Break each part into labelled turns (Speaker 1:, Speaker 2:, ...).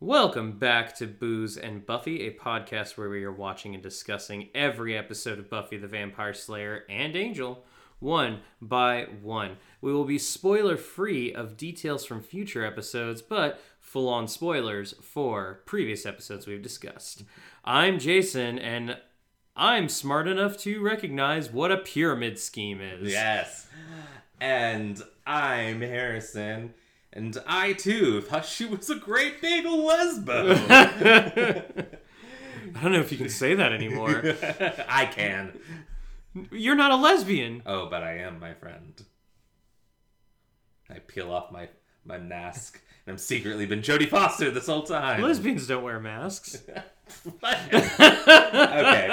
Speaker 1: Welcome back to Booze and Buffy, a podcast where we are watching and discussing every episode of Buffy the Vampire Slayer and Angel, one by one. We will be spoiler free of details from future episodes, but full on spoilers for previous episodes we've discussed. I'm Jason, and I'm smart enough to recognize what a pyramid scheme is.
Speaker 2: Yes. And I'm Harrison, and I too thought she was a great big lesbo.
Speaker 1: I don't know if you can say that anymore.
Speaker 2: I can.
Speaker 1: You're not a lesbian.
Speaker 2: Oh, but I am, my friend. I peel off my my mask, and I'm secretly been Jodie Foster this whole time.
Speaker 1: Lesbians don't wear masks.
Speaker 2: okay.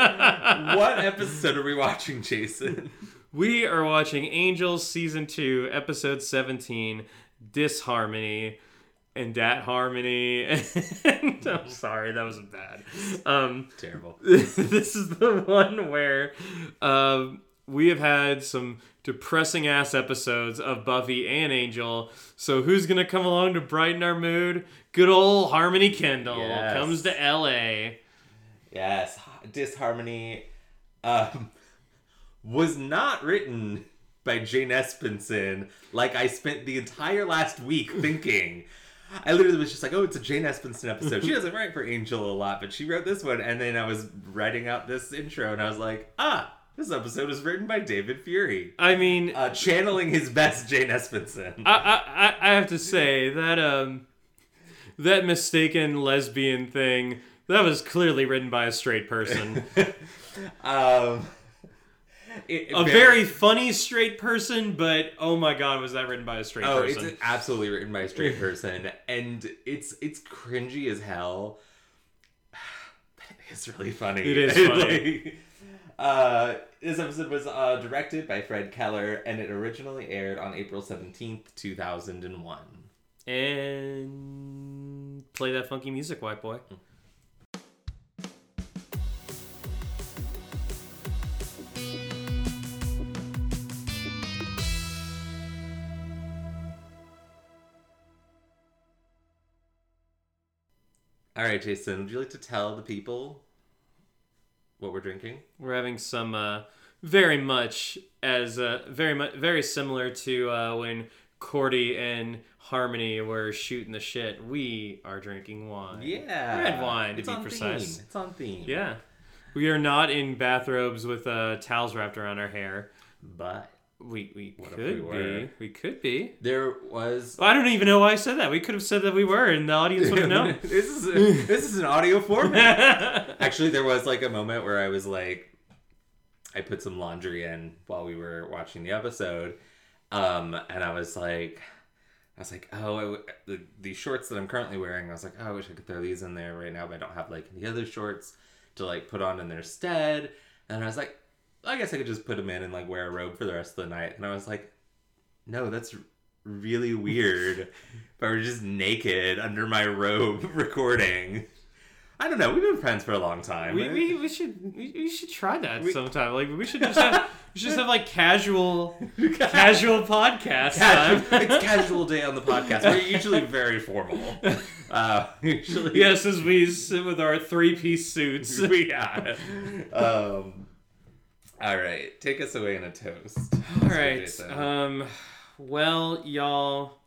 Speaker 2: What episode are we watching, Jason?
Speaker 1: We are watching Angels season 2, episode 17, Disharmony and Dat Harmony. And I'm sorry, that was bad. Um,
Speaker 2: Terrible.
Speaker 1: this is the one where um, we have had some depressing ass episodes of Buffy and Angel. So who's gonna come along to brighten our mood? Good old Harmony Kendall
Speaker 2: Yes.
Speaker 1: comes to LA.
Speaker 2: Yes, disharmony um, was not written by Jane Espenson like I spent the entire last week thinking. I literally was just like, oh, it's a Jane Espenson episode. She doesn't write for Angel a lot, but she wrote this one. And then I was writing out this intro and I was like, ah, this episode is written by David Fury,
Speaker 1: I mean,
Speaker 2: uh, channeling his best Jane Espenson.
Speaker 1: I, I I- I have to say that um that mistaken lesbian thing that was clearly written by a straight person.
Speaker 2: um, it-
Speaker 1: a very funny straight person, but oh my god, was that written by a straight
Speaker 2: Oh,
Speaker 1: person?
Speaker 2: it's absolutely written by a straight person, and it's it's cringy as hell. It's really funny.
Speaker 1: It is funny.
Speaker 2: Like, uh, this episode was uh, directed by Fred Keller, and it originally aired on April seventeenth, two thousand and one.
Speaker 1: and play that funky music, white boy.
Speaker 2: All right, Jason, would you like to tell the people what we're drinking?
Speaker 1: We're having some uh, very much as uh, very much very similar to uh, when Cordy and Harmony were shooting the shit. We are drinking wine.
Speaker 2: Yeah,
Speaker 1: Red wine, to
Speaker 2: It's
Speaker 1: be precise.
Speaker 2: Theme. It's on theme.
Speaker 1: Yeah. We are not in bathrobes with uh, towels wrapped around our hair.
Speaker 2: but
Speaker 1: We we
Speaker 2: What
Speaker 1: could
Speaker 2: we
Speaker 1: be. We could be.
Speaker 2: there was
Speaker 1: Well, I don't even know why I said that. We could have said that we were, and the audience would have known.
Speaker 2: this is a, this is an audio format. Actually, there was like a moment where I was like, I put some laundry in while we were watching the episode, um, and I was like, I was like, oh, w- the the shorts that I'm currently wearing. I was like, oh, I wish I could throw these in there right now, but I don't have like any other shorts to like put on in their stead. And I was like, I guess I could just put them in and like wear a robe for the rest of the night. And I was like, no, that's really weird. if I were just naked under my robe recording. I don't know. We've been friends for a long time.
Speaker 1: we, we, we should we, we should try that sometime. Like we should just have we should just have like casual casual podcast
Speaker 2: Casual,
Speaker 1: time.
Speaker 2: it's casual day on the podcast. We're usually very formal. Uh, usually,
Speaker 1: yes, as we sit with our three piece suits.
Speaker 2: yeah. Um, all right, take us away in a toast.
Speaker 1: All right. Um. Well, y'all,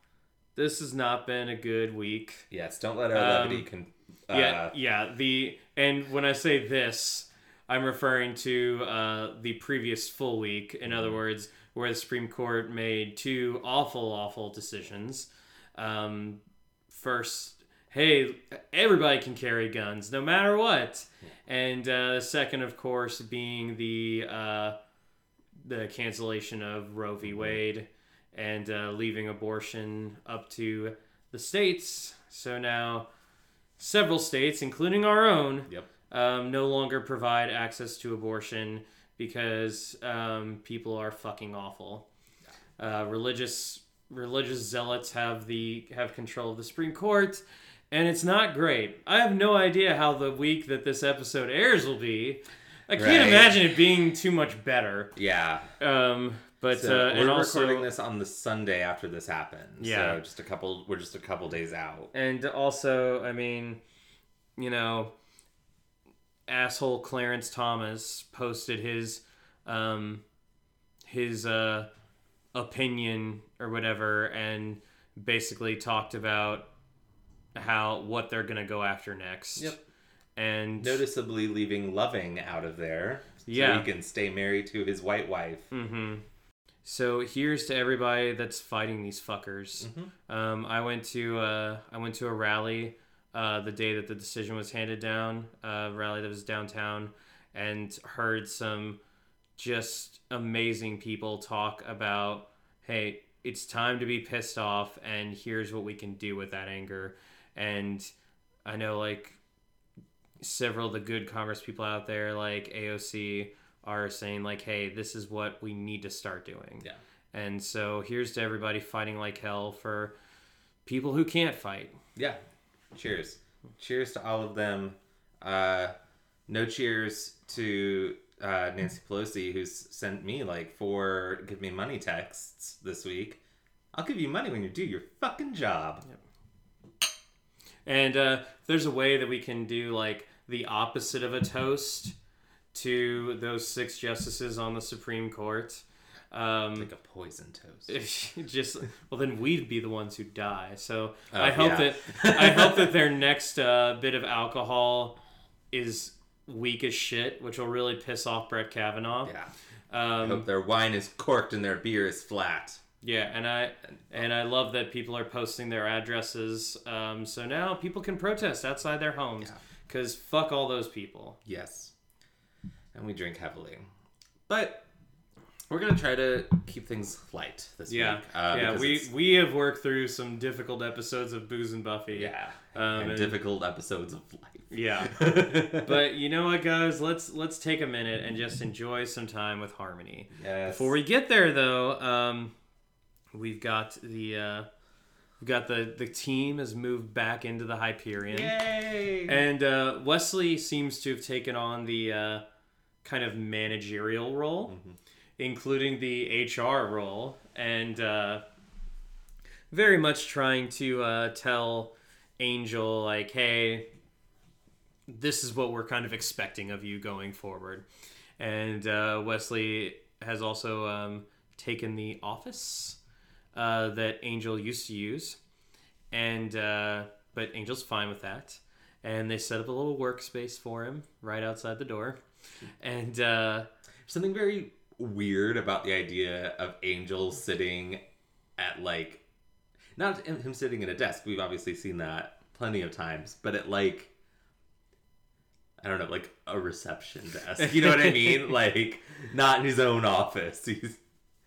Speaker 1: this has not been a good week.
Speaker 2: yes, don't let our
Speaker 1: um,
Speaker 2: levity con- uh,
Speaker 1: yeah, yeah. The and when I say this, I'm referring to uh, the previous full week. In other words, where the Supreme Court made two awful, awful decisions. Um, first, hey, everybody can carry guns, no matter what. And uh, the second, of course, being the uh, the cancellation of Roe v. Wade and uh, leaving abortion up to the states. So now, several states, including our own,
Speaker 2: Yep.
Speaker 1: um, no longer provide access to abortion because um, people are fucking awful. Uh, religious religious zealots have the have control of the Supreme Court, and it's not great. I have no idea how the week that this episode airs will be. I can't
Speaker 2: Right.
Speaker 1: imagine it being too much better.
Speaker 2: Yeah.
Speaker 1: Um, But
Speaker 2: So
Speaker 1: uh,
Speaker 2: we're
Speaker 1: also
Speaker 2: recording this on the Sunday after this happened.
Speaker 1: Yeah.
Speaker 2: So just a couple. We're just a couple days out.
Speaker 1: and also, I mean, you know, asshole Clarence Thomas posted his um his uh opinion or whatever and basically talked about how what they're going to go after next.
Speaker 2: Yep.
Speaker 1: And
Speaker 2: Noticeably leaving Loving out of there. So
Speaker 1: Yeah.
Speaker 2: he can stay married to his white wife.
Speaker 1: Mm-hmm. So here's to everybody that's fighting these fuckers. Um, I went to uh, I went to a rally uh, the day that the decision was handed down. A rally that was downtown, and heard some just amazing people talk about, hey, it's time to be pissed off, and here's what we can do with that anger. And I know like several of the good commerce people out there, like AOC, are saying like, "Hey, this is what we need to start doing."
Speaker 2: Yeah.
Speaker 1: And so here's to everybody fighting like hell for people who can't fight.
Speaker 2: Yeah. Cheers. Cheers to all of them. Uh, no cheers to uh, Nancy Pelosi, who's sent me like four give me money texts this week. I'll give you money when you do your fucking job.
Speaker 1: And uh, there's a way that we can do like the opposite of a toast to those six justices on the Supreme Court. Um,
Speaker 2: Like a poison toast.
Speaker 1: just well, then we'd be the ones who die. So
Speaker 2: Oh,
Speaker 1: I hope
Speaker 2: yeah.
Speaker 1: that I hope that their next uh, bit of alcohol is weak as shit, which will really piss off Brett Kavanaugh.
Speaker 2: Yeah. I
Speaker 1: Um,
Speaker 2: hope their wine is corked and their beer is flat.
Speaker 1: Yeah, and I and I love that people are posting their addresses. Um, so now people can protest outside their homes because fuck all those people.
Speaker 2: Yes. And we drink heavily. But we're going to try to keep things light this
Speaker 1: Yeah,
Speaker 2: week. uh,
Speaker 1: yeah.
Speaker 2: because
Speaker 1: We
Speaker 2: it's-
Speaker 1: we have worked through some difficult episodes of Booze and Buffy.
Speaker 2: Yeah.
Speaker 1: Um,
Speaker 2: and
Speaker 1: and-
Speaker 2: difficult episodes of life.
Speaker 1: yeah. but you know what, guys? Let's let's take a minute and just enjoy some time with Harmony.
Speaker 2: yes.
Speaker 1: Before we get there, though, um, we've got the uh, we've got the the team has moved back into the Hyperion.
Speaker 2: Yay!
Speaker 1: And uh, Wesley seems to have taken on the uh, kind of managerial role, including the HR role, and uh, very much trying to uh, tell Angel, like, hey, this is what we're kind of expecting of you going forward. And uh, Wesley has also um, taken the office uh, that Angel used to use, and uh, but Angel's fine with that. And they set up a little workspace for him right outside the door, and uh,
Speaker 2: Something very weird about the idea of Angel sitting at like not him him sitting at a desk. We've obviously seen that plenty of times, but at like I don't know, like a reception desk. You know what I mean? like not in his own office. He's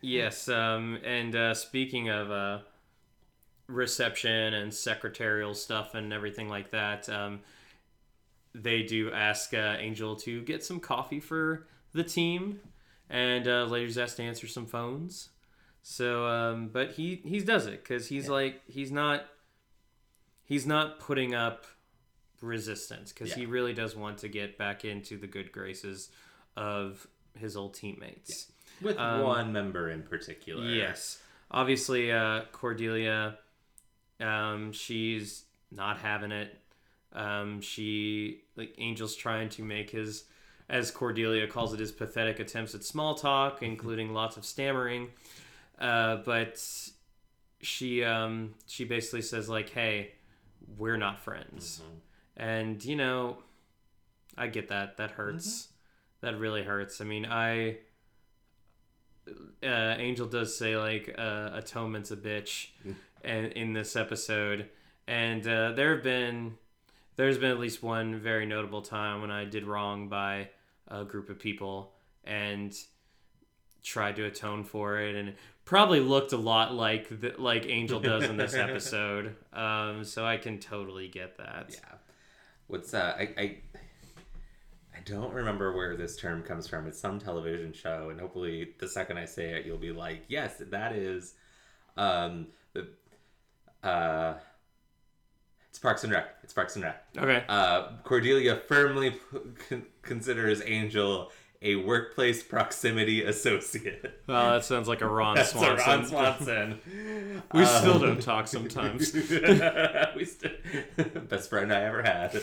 Speaker 1: Yes, um, and uh, speaking of uh, reception and secretarial stuff and everything like that, um, they do ask uh, Angel to get some coffee for the team, and uh, later's asked to answer some phones. So, um, but he he does it because he's like he's not he's not putting up resistance because he really does want to get back into the good graces of his old teammates.
Speaker 2: With
Speaker 1: Um,
Speaker 2: one member in particular.
Speaker 1: Yes. Obviously, uh, Cordelia, um, she's not having it. Um, she, like, Angel's trying to make his, as Cordelia calls it, his pathetic attempts at small talk, including lots of stammering. Uh, but she, um, she basically says, like, hey, we're not friends. And, you know, I get that. That hurts. That really hurts. I mean, I uh, Angel does say like uh, atonement's a bitch, and in this episode, and uh, there have been there's been at least one very notable time when I did wrong by a group of people and tried to atone for it, and it probably looked a lot like the, like Angel does in this episode. Um, so I can totally get that.
Speaker 2: Yeah. What's uh I, I I don't remember where this term comes from. It's some television show, and hopefully the second I say it, you'll be like, "Yes, that is." Um, the uh, it's Parks and Rec. It's Parks and Rec.
Speaker 1: Okay.
Speaker 2: Uh, Cordelia firmly p- con- considers Angel a workplace proximity associate.
Speaker 1: Oh, that sounds like a Ron
Speaker 2: That's a Ron Swanson.
Speaker 1: We still
Speaker 2: Um,
Speaker 1: don't talk sometimes.
Speaker 2: we st- best friend I ever had.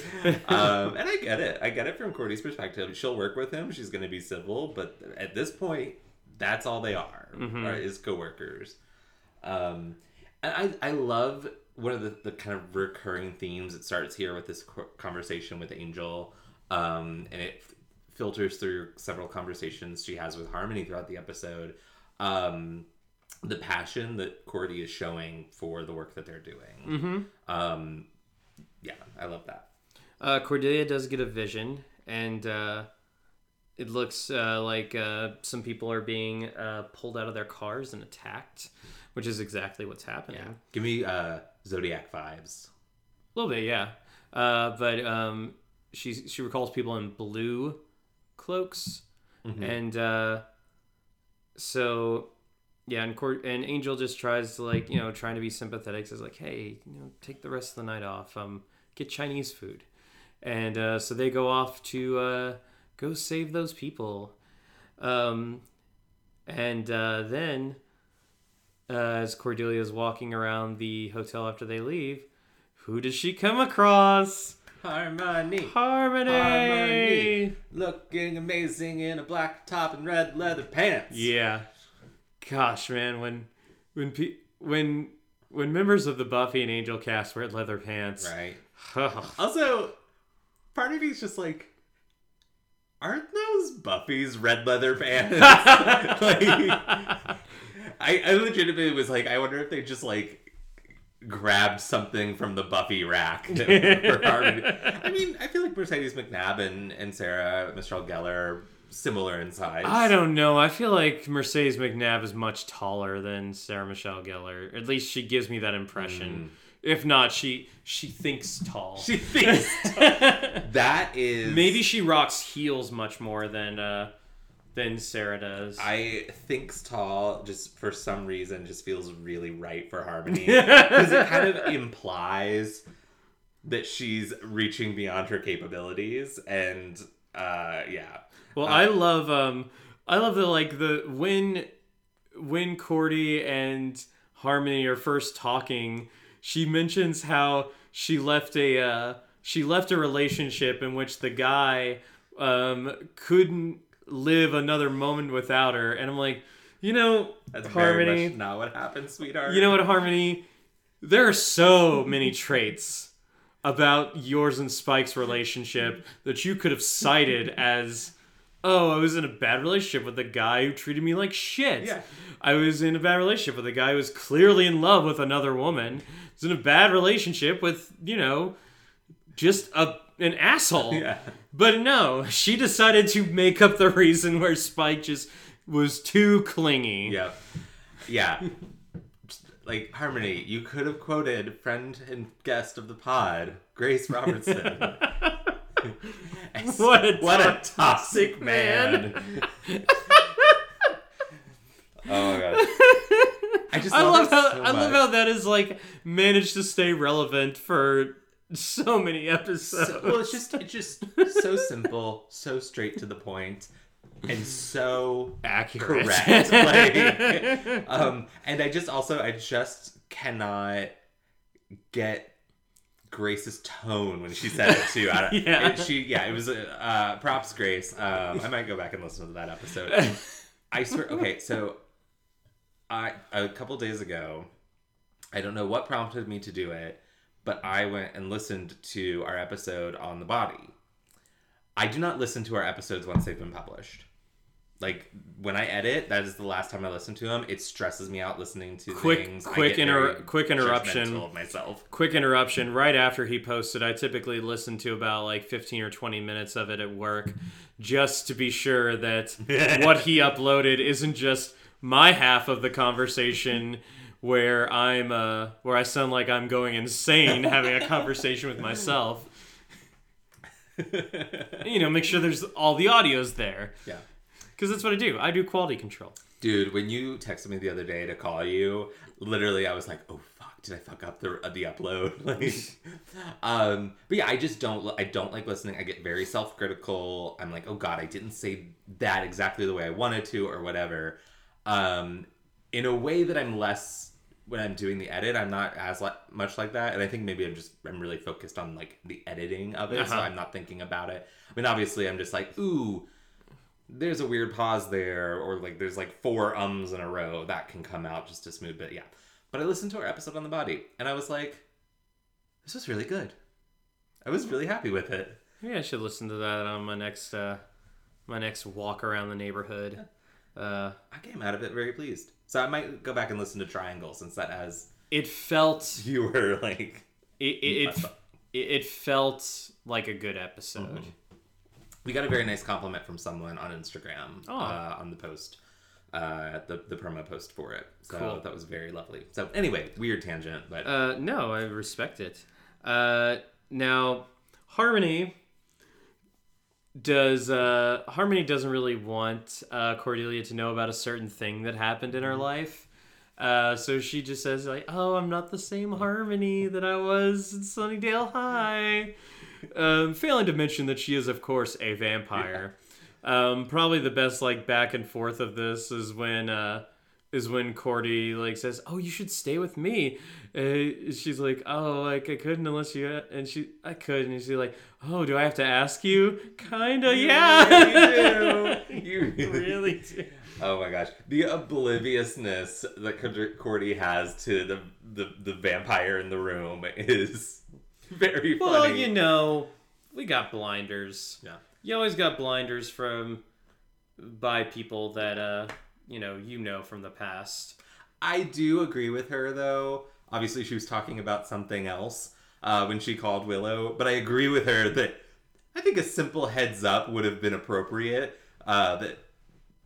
Speaker 2: Um, and I get it. I get it from Cordy's perspective. She'll work with him. She's going to be civil, but at this point, that's all they are. Right, is coworkers. Um, and I I love one of the, the kind of recurring themes that starts here with this co- conversation with Angel, um, and it filters through several conversations she has with Harmony throughout the episode. Um, the passion that Cordy is showing for the work that they're doing. Mm-hmm. Um, yeah, I love that.
Speaker 1: Uh, Cordelia does get a vision, and uh, it looks uh, like uh, some people are being uh, pulled out of their cars and attacked, which is exactly what's happening.
Speaker 2: Give me uh, Zodiac vibes.
Speaker 1: A little bit, yeah. Uh, but um, she she recalls people in blue cloaks, and uh, so yeah, and Cord- and Angel just tries to like you know trying to be sympathetic, says like, hey, you know, take the rest of the night off, um, get Chinese food, and uh, so they go off to uh, go save those people, um, and uh, then uh, as Cordelia is walking around the hotel after they leave, who does she come across?
Speaker 2: Harmony.
Speaker 1: Harmony.
Speaker 2: Harmony. Looking amazing in a black top and red leather pants.
Speaker 1: Yeah. Gosh, man, when when pe- when when members of the Buffy and Angel cast wear leather pants,
Speaker 2: Right. Also, part of me's just like, aren't those Buffy's red leather pants? like, I, I legitimately was like, I wonder if they just like grabbed something from the Buffy rack I mean, I feel like Mercedes McNabb and, and Sarah Michelle Gellar are similar in size.
Speaker 1: I don't know. I feel like Mercedes McNabb is much taller than Sarah Michelle Gellar. At least she gives me that impression. If not, she she thinks tall.
Speaker 2: She thinks that is
Speaker 1: Maybe she rocks heels much more than uh than Sarah does.
Speaker 2: I thinks tall just for some reason just feels really right for Harmony because it kind of implies that she's reaching beyond her capabilities and uh yeah
Speaker 1: Well, I love um I love the like the when when Cordy and Harmony are first talking, she mentions how she left a uh she left a relationship in which the guy um couldn't live another moment without her and I'm like, you know,
Speaker 2: that's
Speaker 1: Harmony,
Speaker 2: not what happened sweetheart
Speaker 1: you know what, Harmony? There are so many traits about yours and Spike's relationship that you could have cited as, oh, I was in a bad relationship with a guy who treated me like shit.
Speaker 2: Yeah.
Speaker 1: I was in a bad relationship with a guy who was clearly in love with another woman. I was in a bad relationship with, you know, just a an asshole.
Speaker 2: yeah
Speaker 1: But no, she decided to make up the reason where Spike just was too clingy.
Speaker 2: yeah yeah like Harmony you could have quoted friend and guest of the pod Grace Robertson
Speaker 1: What a
Speaker 2: what a
Speaker 1: toxic
Speaker 2: toxic
Speaker 1: man.
Speaker 2: man. oh my god. I just
Speaker 1: I
Speaker 2: love,
Speaker 1: love how
Speaker 2: so
Speaker 1: I love how that is like managed to stay relevant for so many episodes.
Speaker 2: So- well, it's just it's just so simple, so straight to the point, and so
Speaker 1: accurate.
Speaker 2: correct. like, um, and I just also I just cannot get Grace's tone when she said it too. I don't,
Speaker 1: Yeah.
Speaker 2: it- she yeah, it was uh, uh, props Grace. Um, I might go back and listen to that episode. I swear. Okay, so I a couple days ago, I don't know what prompted me to do it, but I went and listened to our episode on the body. I do not listen to our episodes once they've been published. Like when I edit, that is the last time I listen to them. It stresses me out listening to
Speaker 1: Quick-
Speaker 2: things.
Speaker 1: Quick inter- quick interruption.
Speaker 2: of myself.
Speaker 1: Quick interruption. Right after he posted, I typically listen to about like 15 or 20 minutes of it at work just to be sure that what he uploaded isn't just my half of the conversation where I'm uh where I sound like I'm going insane having a conversation with myself. You know, make sure there's all the audio's there
Speaker 2: Yeah.
Speaker 1: because that's what I do. I do quality control.
Speaker 2: Dude, when you texted me the other day to call you, literally I was like, "Oh fuck." did I fuck up the uh, the upload? like, um, but yeah, I just don't I don't like listening. I get very self critical. I'm like, oh god, I didn't say that exactly the way I wanted to, or whatever. Um, in a way that I'm less when I'm doing the edit, I'm not as like, much like that, and I think maybe I'm just I'm really focused on like the editing of it, so
Speaker 1: Uh-huh.
Speaker 2: I'm not thinking about it. I mean, obviously, I'm just like, ooh, there's a weird pause there, or like there's like four ums in a row that can come out just as smooth. But yeah, but I listened to our episode on the body, and I was like, this was really good. I was really happy with it.
Speaker 1: Maybe I should listen to that on my next uh, my next walk around the neighborhood. Uh,
Speaker 2: I came out of it very pleased. So I might go back and listen to Triangle since that has
Speaker 1: it felt
Speaker 2: you were like
Speaker 1: it it, it, felt like a good episode.
Speaker 2: We got a very nice compliment from someone on Instagram
Speaker 1: Oh.
Speaker 2: uh, on the post, uh, the the promo post for it. So
Speaker 1: Cool.
Speaker 2: that was very lovely. So anyway, weird tangent, but
Speaker 1: Uh, no, I respect it. Uh, now, Harmony does. Uh, Harmony doesn't really want uh, Cordelia to know about a certain thing that happened in her life. Uh, so she just says like, "Oh, I'm not the same Harmony that I was in Sunnydale High." Um, failing to mention that she is, of course, a vampire. Um, probably the best like back and forth of this is when uh, is when Cordy like says, "Oh, you should stay with me." Uh, she's like, "Oh, like I couldn't unless you," and she, "I could," and she's like, "Oh, do I have to ask you?" Kinda, yeah.
Speaker 2: You
Speaker 1: You really do.
Speaker 2: oh my gosh, the obliviousness that Cordy has to the, the the vampire in the room is very funny.
Speaker 1: Well, you know, we got blinders.
Speaker 2: Yeah.
Speaker 1: You always got blinders from by people that uh, you know, you know from the past.
Speaker 2: I do agree with her though. Obviously, she was talking about something else uh, when she called Willow, but I agree with her that I think a simple heads up would have been appropriate. Uh, that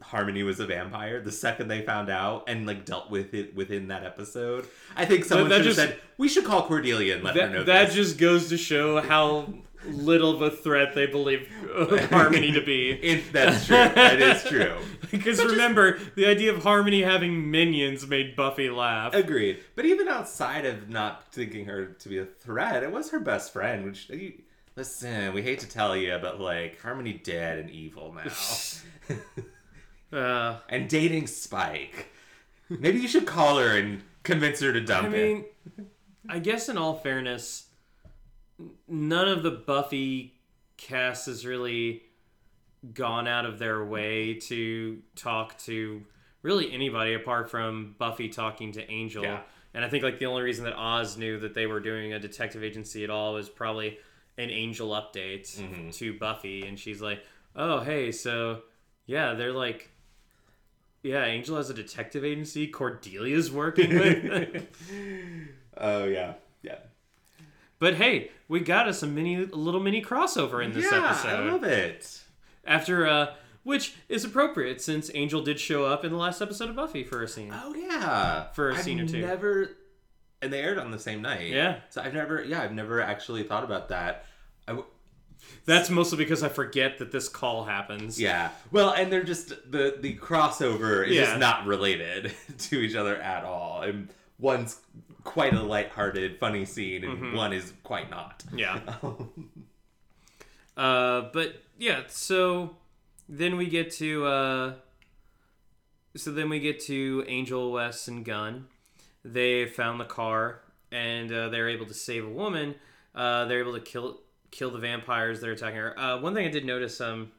Speaker 2: Harmony was a vampire the second they found out and like dealt with it within that episode. I think someone
Speaker 1: that
Speaker 2: should have said we should call Cordelia and let her know
Speaker 1: That, that
Speaker 2: this.
Speaker 1: just goes to show how little of a threat they believe Harmony to be.
Speaker 2: It, that's true. that is true.
Speaker 1: Because remember, the idea of Harmony having minions made Buffy laugh.
Speaker 2: Agreed. But even outside of not thinking her to be a threat, it was her best friend. Which you, listen, we hate to tell you, but like Harmony dead and evil now,
Speaker 1: Uh,
Speaker 2: and dating Spike. Maybe you should call her and convince her to dump
Speaker 1: I mean, I guess in all fairness, none of the Buffy cast has really gone out of their way to talk to really anybody apart from Buffy talking to Angel.
Speaker 2: Yeah.
Speaker 1: And I think like the only reason that Oz knew that they were doing a detective agency at all was probably an Angel update
Speaker 2: Mhm.
Speaker 1: to Buffy, and she's like, "Oh, hey, so yeah, they're like." Yeah, Angel has a detective agency. Cordelia's working with.
Speaker 2: Oh yeah, yeah.
Speaker 1: But hey, we got us a mini, a little mini crossover in this
Speaker 2: yeah,
Speaker 1: episode.
Speaker 2: I love it.
Speaker 1: After, uh, which is appropriate since Angel did show up in the last episode of Buffy for a scene.
Speaker 2: Oh yeah,
Speaker 1: For a
Speaker 2: I've
Speaker 1: scene or two.
Speaker 2: Never, and they aired on the same night.
Speaker 1: Yeah.
Speaker 2: So I've never, yeah, I've never actually thought about that. I w-
Speaker 1: That's mostly because I forget that this call happens.
Speaker 2: Yeah. Well, and they're just the the crossover is
Speaker 1: Yeah.
Speaker 2: just not related to each other at all. And one's quite a lighthearted, funny scene, and
Speaker 1: Mm-hmm.
Speaker 2: one is quite not.
Speaker 1: Yeah. Uh, but yeah, so then we get to uh, so then we get to Angel, Wes and Gunn. They found the car and uh, they're able to save a woman. Uh, they're able to kill kill the vampires that are attacking her. Uh, one thing I did notice, um,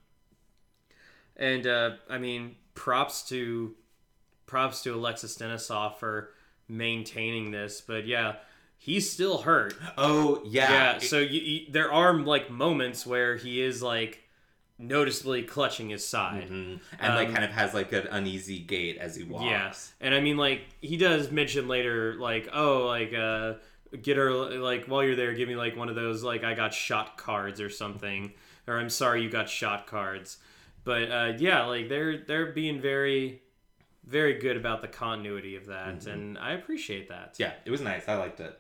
Speaker 1: and uh, I mean, props to props to Alexis Denisof for maintaining this, but yeah, he's still hurt.
Speaker 2: oh yeah.
Speaker 1: Yeah,
Speaker 2: It-
Speaker 1: so you, you, there are like moments where he is like noticeably clutching his side.
Speaker 2: Mhm. and like
Speaker 1: um,
Speaker 2: kind of has like an uneasy gait as he walks.
Speaker 1: Yeah, and I mean like he does mention later like oh like uh get her like while you're there give me like one of those like I got shot cards or something or I'm sorry you got shot cards. But uh yeah, like they're they're being very very good about the continuity of that and I appreciate that.
Speaker 2: Yeah, it was nice. I liked it.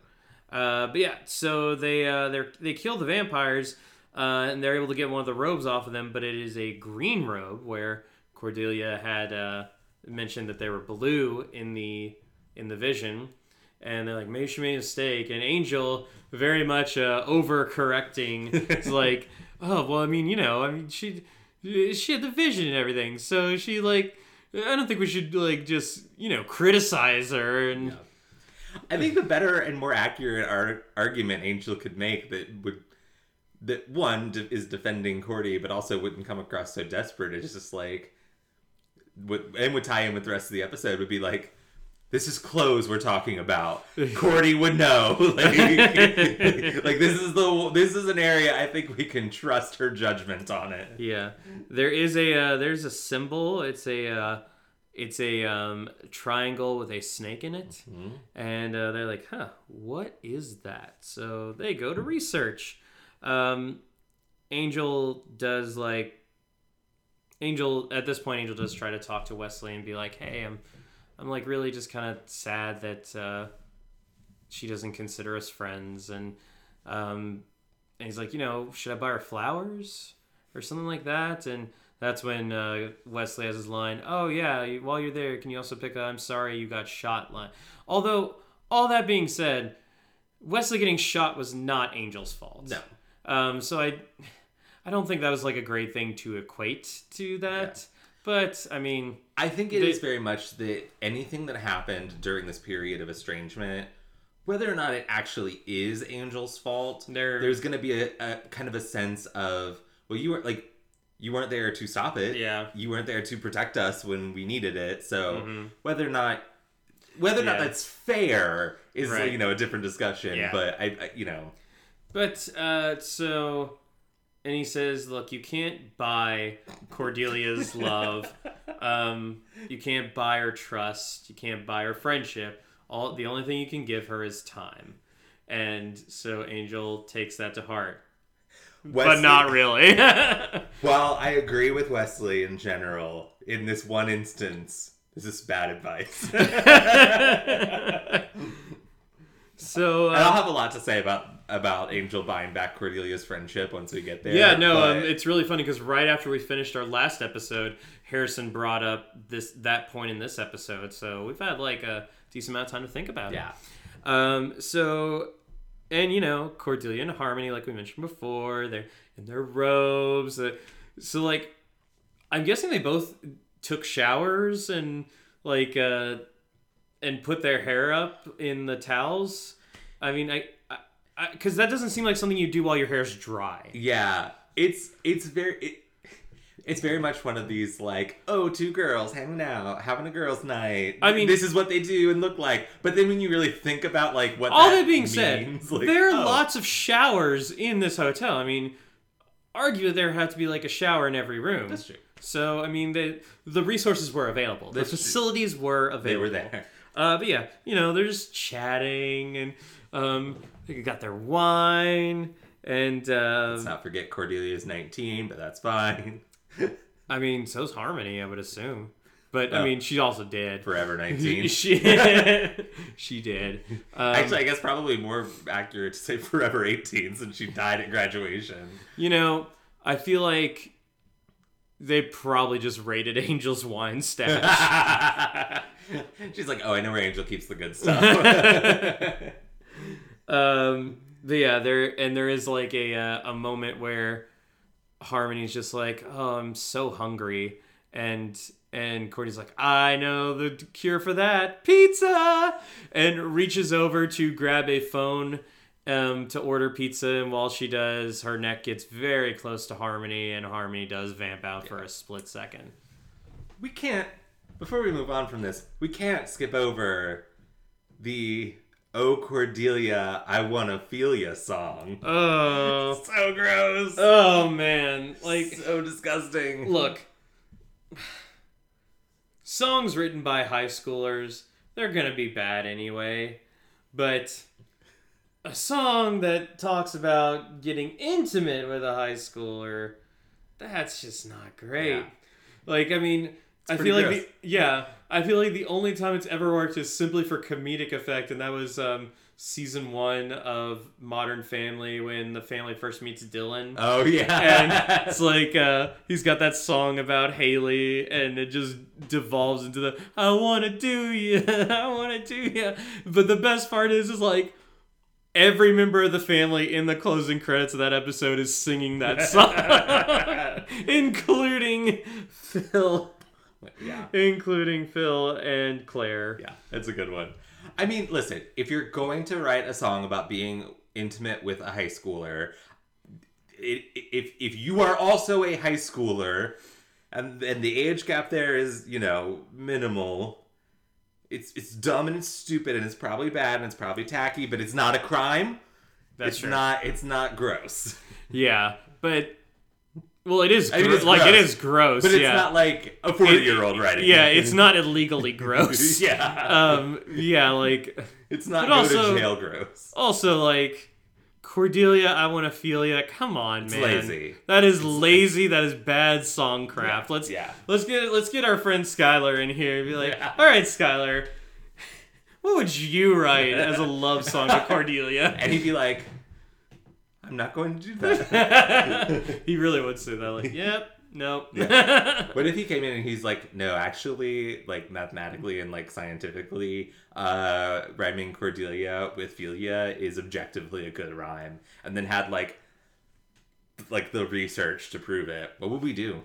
Speaker 1: Uh, but yeah, so they uh, they they kill the vampires, uh, and they're able to get one of the robes off of them. But it is a green robe, where Cordelia had uh, mentioned that they were blue in the in the vision, and they're like, maybe she made a mistake. And Angel, very much uh, overcorrecting, is like, oh well, I mean, you know, I mean, she she had the vision and everything, so she like, I don't think we should like just you know criticize her and.
Speaker 2: I think the better and more accurate ar- argument Angel could make that would that one de- is defending Cordy, but also wouldn't come across so desperate. It's just like, would and would tie in with the rest of the episode would be like, this is clothes we're talking about. Cordy would know. like, like this is the this is an area I think we can trust her judgment on it.
Speaker 1: Yeah, there is a uh, there's a symbol. It's a uh, it's a um, triangle with a snake in it, and uh, they're like, "Huh, what is that?" So they go to research. Um, Angel does like Angel at this point. Angel does try to talk to Wesley and be like, "Hey, I'm I'm like really just kind of sad that uh, she doesn't consider us friends," and um, and he's like, "You know, should I buy her flowers?" or something like that. And that's when uh, Wesley has his line, "Oh yeah, while you're there, can you also pick a I'm sorry you got shot line." Although all that being said, Wesley getting shot was not Angel's fault.
Speaker 2: No.
Speaker 1: Um, so I, I don't think that was like a great thing to equate to that. Yeah. But I mean,
Speaker 2: I think it is
Speaker 1: They-
Speaker 2: very much that anything that happened during this period of estrangement, whether or not it actually is Angel's fault,
Speaker 1: There-
Speaker 2: there's going to be a, a kind of a sense of, well, you were like, you weren't there to stop it.
Speaker 1: Yeah.
Speaker 2: You weren't there to protect us when we needed it. So
Speaker 1: Mhm.
Speaker 2: whether or not, whether or not that's fair is
Speaker 1: Right.
Speaker 2: you know a different discussion.
Speaker 1: Yeah.
Speaker 2: But I, I you know,
Speaker 1: But uh, so, and he says, "Look, you can't buy Cordelia's love. Um, you can't buy her trust. You can't buy her friendship. All the only thing you can give her is time." And so Angel takes that to heart, but not really.
Speaker 2: well, I agree with Wesley in general, in this one instance, this is bad advice.
Speaker 1: so
Speaker 2: And I'll
Speaker 1: uh,
Speaker 2: have a lot to say about about Angel buying back Cordelia's friendship once we get there.
Speaker 1: yeah, no,
Speaker 2: but-
Speaker 1: um, it's really funny because right after we finished our last episode, Harrison brought up this that point in this episode. So we've had like a decent amount of time to think about it.
Speaker 2: yeah,
Speaker 1: Um, so, and you know, Cordelia and Harmony, like we mentioned before, they're in their robes. Uh, so, like, I'm guessing they both took showers and like uh, and put their hair up in the towels. I mean, I, I, because that doesn't seem like something you do while your hair's dry.
Speaker 2: yeah. It's it's very it, it's very much one of these like oh two girls hanging out having a girls' night.
Speaker 1: I mean-
Speaker 2: this is what they do and look like. But then when you really think about like what
Speaker 1: All
Speaker 2: that
Speaker 1: that being said,
Speaker 2: like,
Speaker 1: there are
Speaker 2: oh,
Speaker 1: lots of showers in this hotel. I mean, argue there had to be like a shower in every room.
Speaker 2: That's true.
Speaker 1: So I mean, the the resources were available. The
Speaker 2: That's true.
Speaker 1: facilities were available.
Speaker 2: They were there.
Speaker 1: Uh, but yeah, you know, they're just chatting and um, they got their wine and uh,
Speaker 2: Let's not forget Cordelia's 19, but that's fine.
Speaker 1: I mean, so's Harmony, I would assume. But I
Speaker 2: Oh.
Speaker 1: mean, she also did.
Speaker 2: Forever 19.
Speaker 1: she she did. Um,
Speaker 2: Actually, I guess probably more accurate to say forever 18 since she died at graduation.
Speaker 1: you know, I feel like they probably just raided Angel's wine stash.
Speaker 2: She's like, oh, I know where Angel keeps the good stuff.
Speaker 1: Um, but yeah, there and there is like a uh, a moment where Harmony's just like, "Oh, I'm so hungry," and and Courtney's like, "I know the cure for that, pizza," and reaches over to grab a phone um, to order pizza. And while she does, her neck gets very close to Harmony, and Harmony does vamp out for a split second.
Speaker 2: we can't, before we move on from this, we can't skip over the Oh Cordelia, I Wanna Feel Ya song.
Speaker 1: Oh,
Speaker 2: So gross.
Speaker 1: oh man, like.
Speaker 2: so disgusting.
Speaker 1: Look, songs written by high schoolers, they're gonna be bad anyway. But a song that talks about getting intimate with a high schooler, that's just not great.
Speaker 2: Yeah.
Speaker 1: Like, I mean, I feel like the yeah, I feel like the only time it's ever worked is simply for comedic effect, and that was um, season one of Modern Family when the family first meets Dylan.
Speaker 2: Oh yeah.
Speaker 1: and it's like uh, he's got that song about Haley, and it just devolves into the "I want to do you, I want to do you." But the best part is, is like every member of the family in the closing credits of that episode is singing that song, including Phil,
Speaker 2: yeah.
Speaker 1: including Phil and Claire.
Speaker 2: Yeah, that's a good one. I mean, listen, if you're going to write a song about being intimate with a high schooler, it, if if you are also a high schooler, and and the age gap there is you know minimal, it's it's dumb and it's stupid and it's probably bad and it's probably tacky, but it's not a crime.
Speaker 1: That's
Speaker 2: it's
Speaker 1: true.
Speaker 2: not it's not gross.
Speaker 1: Yeah, but well, it is
Speaker 2: I mean, it's
Speaker 1: like
Speaker 2: gross.
Speaker 1: is gross.
Speaker 2: But it's
Speaker 1: yeah.
Speaker 2: not like a forty year old writing.
Speaker 1: Yeah,
Speaker 2: it.
Speaker 1: it's not illegally gross.
Speaker 2: yeah,
Speaker 1: Um. Yeah. Like.
Speaker 2: it's not go
Speaker 1: also-
Speaker 2: to jail gross.
Speaker 1: Also, like. Cordelia, I want to feel ya. Come on,
Speaker 2: It's
Speaker 1: man.
Speaker 2: lazy.
Speaker 1: That is lazy. That is bad song songcraft. Let's
Speaker 2: yeah.
Speaker 1: let's get let's get our friend Skylar in here and be like,
Speaker 2: Yeah.
Speaker 1: all right, Skylar, what would you write as a love song to Cordelia?
Speaker 2: And he'd be like, "I'm not going to do that."
Speaker 1: he really would say that. Like, yep, nope.
Speaker 2: What if he came in and he's like, no, actually, like mathematically and like scientifically, uh, rhyming Cordelia with Philia is objectively a good rhyme, and then had like, like the research to prove it. What would we do?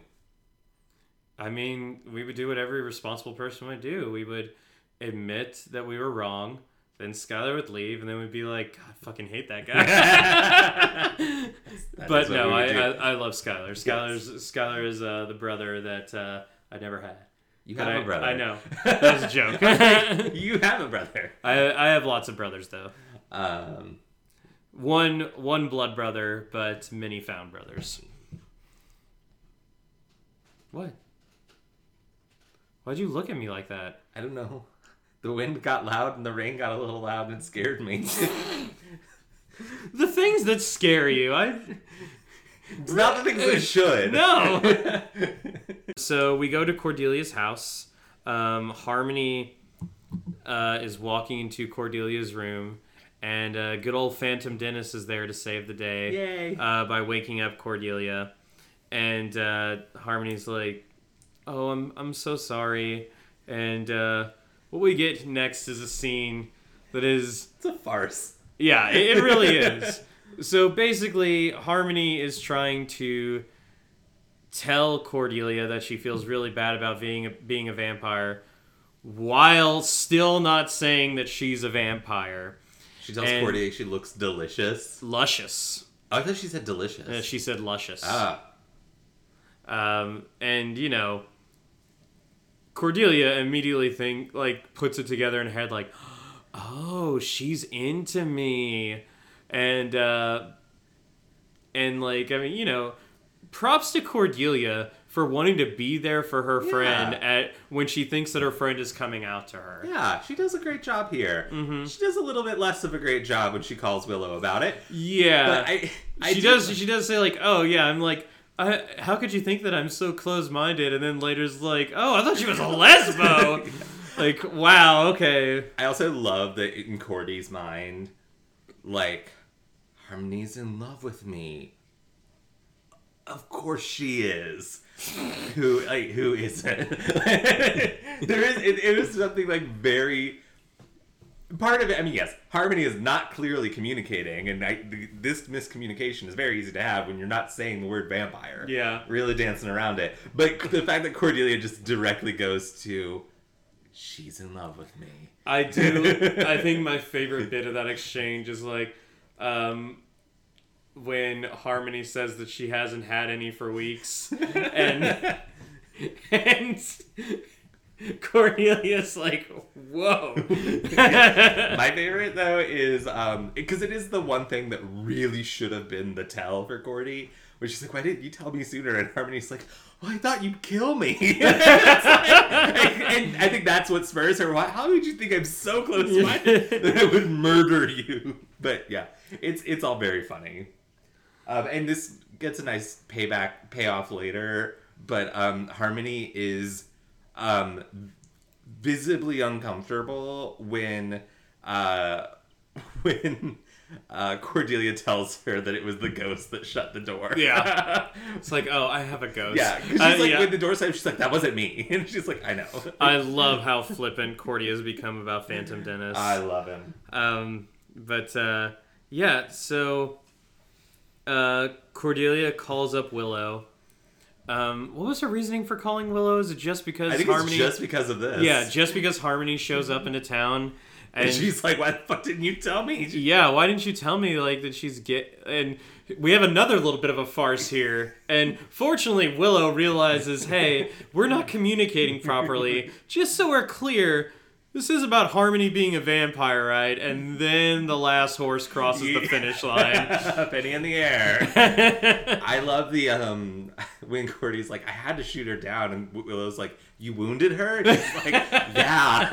Speaker 1: I mean, we would do what every responsible person would do. We would admit that we were wrong. Then Skylar would leave, and then we'd be like, God, I fucking hate that guy.
Speaker 2: That
Speaker 1: but no, I. I I love Skylar. Skylar's Skylar is uh, the brother that uh, I never had.
Speaker 2: you
Speaker 1: But
Speaker 2: have
Speaker 1: I,
Speaker 2: a brother.
Speaker 1: I know. That was a joke. I,
Speaker 2: you have a brother.
Speaker 1: I I have lots of brothers though.
Speaker 2: Um,
Speaker 1: One one blood brother, but many found brothers. What? Why'd you look at me like that?
Speaker 2: I don't know. The wind got loud and the rain got a little loud and it scared me.
Speaker 1: The things that scare you, I
Speaker 2: it's not the things that should.
Speaker 1: No. So we go to Cordelia's house. Um, Harmony uh, is walking into Cordelia's room, and uh, good old Phantom Dennis is there to save the day
Speaker 2: Yay.
Speaker 1: uh, by waking up Cordelia. And uh, Harmony's like, "Oh, I'm I'm so sorry." And uh, what we get next is a scene that is
Speaker 2: It's a farce.
Speaker 1: yeah, it, it really is. So basically, Harmony is trying to tell Cordelia that she feels really bad about being a, being a vampire, while still not saying that she's a vampire.
Speaker 2: She tells
Speaker 1: And-
Speaker 2: Cordelia she looks delicious.
Speaker 1: Luscious.
Speaker 2: I thought she said delicious.
Speaker 1: Uh, she said luscious.
Speaker 2: ah,
Speaker 1: Um, and you know, Cordelia immediately think like puts it together in her head like, oh, she's into me, and uh, and like I mean, you know, props to Cordelia for wanting to be there for her friend at when she thinks that her friend is coming out to her.
Speaker 2: yeah, she does a great job here.
Speaker 1: Mm-hmm.
Speaker 2: She does a little bit less of a great job when she calls Willow about it.
Speaker 1: Yeah,
Speaker 2: But I, I
Speaker 1: she
Speaker 2: do-
Speaker 1: does. She does say like, "Oh yeah," I'm like, I, "How could you think that I'm so close-minded?" And then later's like, "Oh, I thought she was a lesbo." like, wow, okay,
Speaker 2: I also love that in Cordy's mind, like, Harmony's in love with me. Of course she is. who like who isn't? there is it, it was something like very part of it. I mean, yes, Harmony is not clearly communicating, and I, this miscommunication is very easy to have when you're not saying the word vampire.
Speaker 1: Yeah.
Speaker 2: really dancing around it. But the fact that Cordelia just directly goes to, she's in love with me.
Speaker 1: I do. I think my favorite bit of that exchange is like, um, when Harmony says that she hasn't had any for weeks, and and Cordelia's like, "Whoa."
Speaker 2: My favorite though is um because it is the one thing that really should have been the tell for Cordy, where she's like, "Why didn't you tell me sooner?" And Harmony's like, "Well, I thought you'd kill me." Like- and, and I think that's what spurs her. Why? How would you think I'm so close minded that I would murder you? But yeah, it's it's all very funny, um, and this gets a nice payback payoff later. But um, Harmony is um, visibly uncomfortable when uh when uh, Cordelia tells her that it was the ghost that shut the door.
Speaker 1: Yeah. It's like, oh, I have a ghost.
Speaker 2: yeah. 'cause she's
Speaker 1: Uh,
Speaker 2: like,
Speaker 1: yeah.
Speaker 2: when the door slammed, she's like, that wasn't me. And she's like, I know.
Speaker 1: I love how flippant Cordy has become about Phantom Dennis.
Speaker 2: I love him.
Speaker 1: Um, but uh, yeah, so uh, Cordelia calls up Willow. Um, what was her reasoning for calling Willow? Is it just because
Speaker 2: I think
Speaker 1: Harmony?
Speaker 2: it's just because of this.
Speaker 1: yeah, just because Harmony shows up into town, and,
Speaker 2: And she's like, why the fuck didn't you tell me?
Speaker 1: yeah, why didn't you tell me like that she's get and we have another little bit of a farce here. And fortunately, Willow realizes, hey, we're not communicating properly. Just so we're clear, this is about Harmony being a vampire, right? And then the last horse crosses the finish line.
Speaker 2: Penny in the air. I love the um when Cordy's like, I had to shoot her down, and Willow's like, You wounded her? And she's like, Yeah.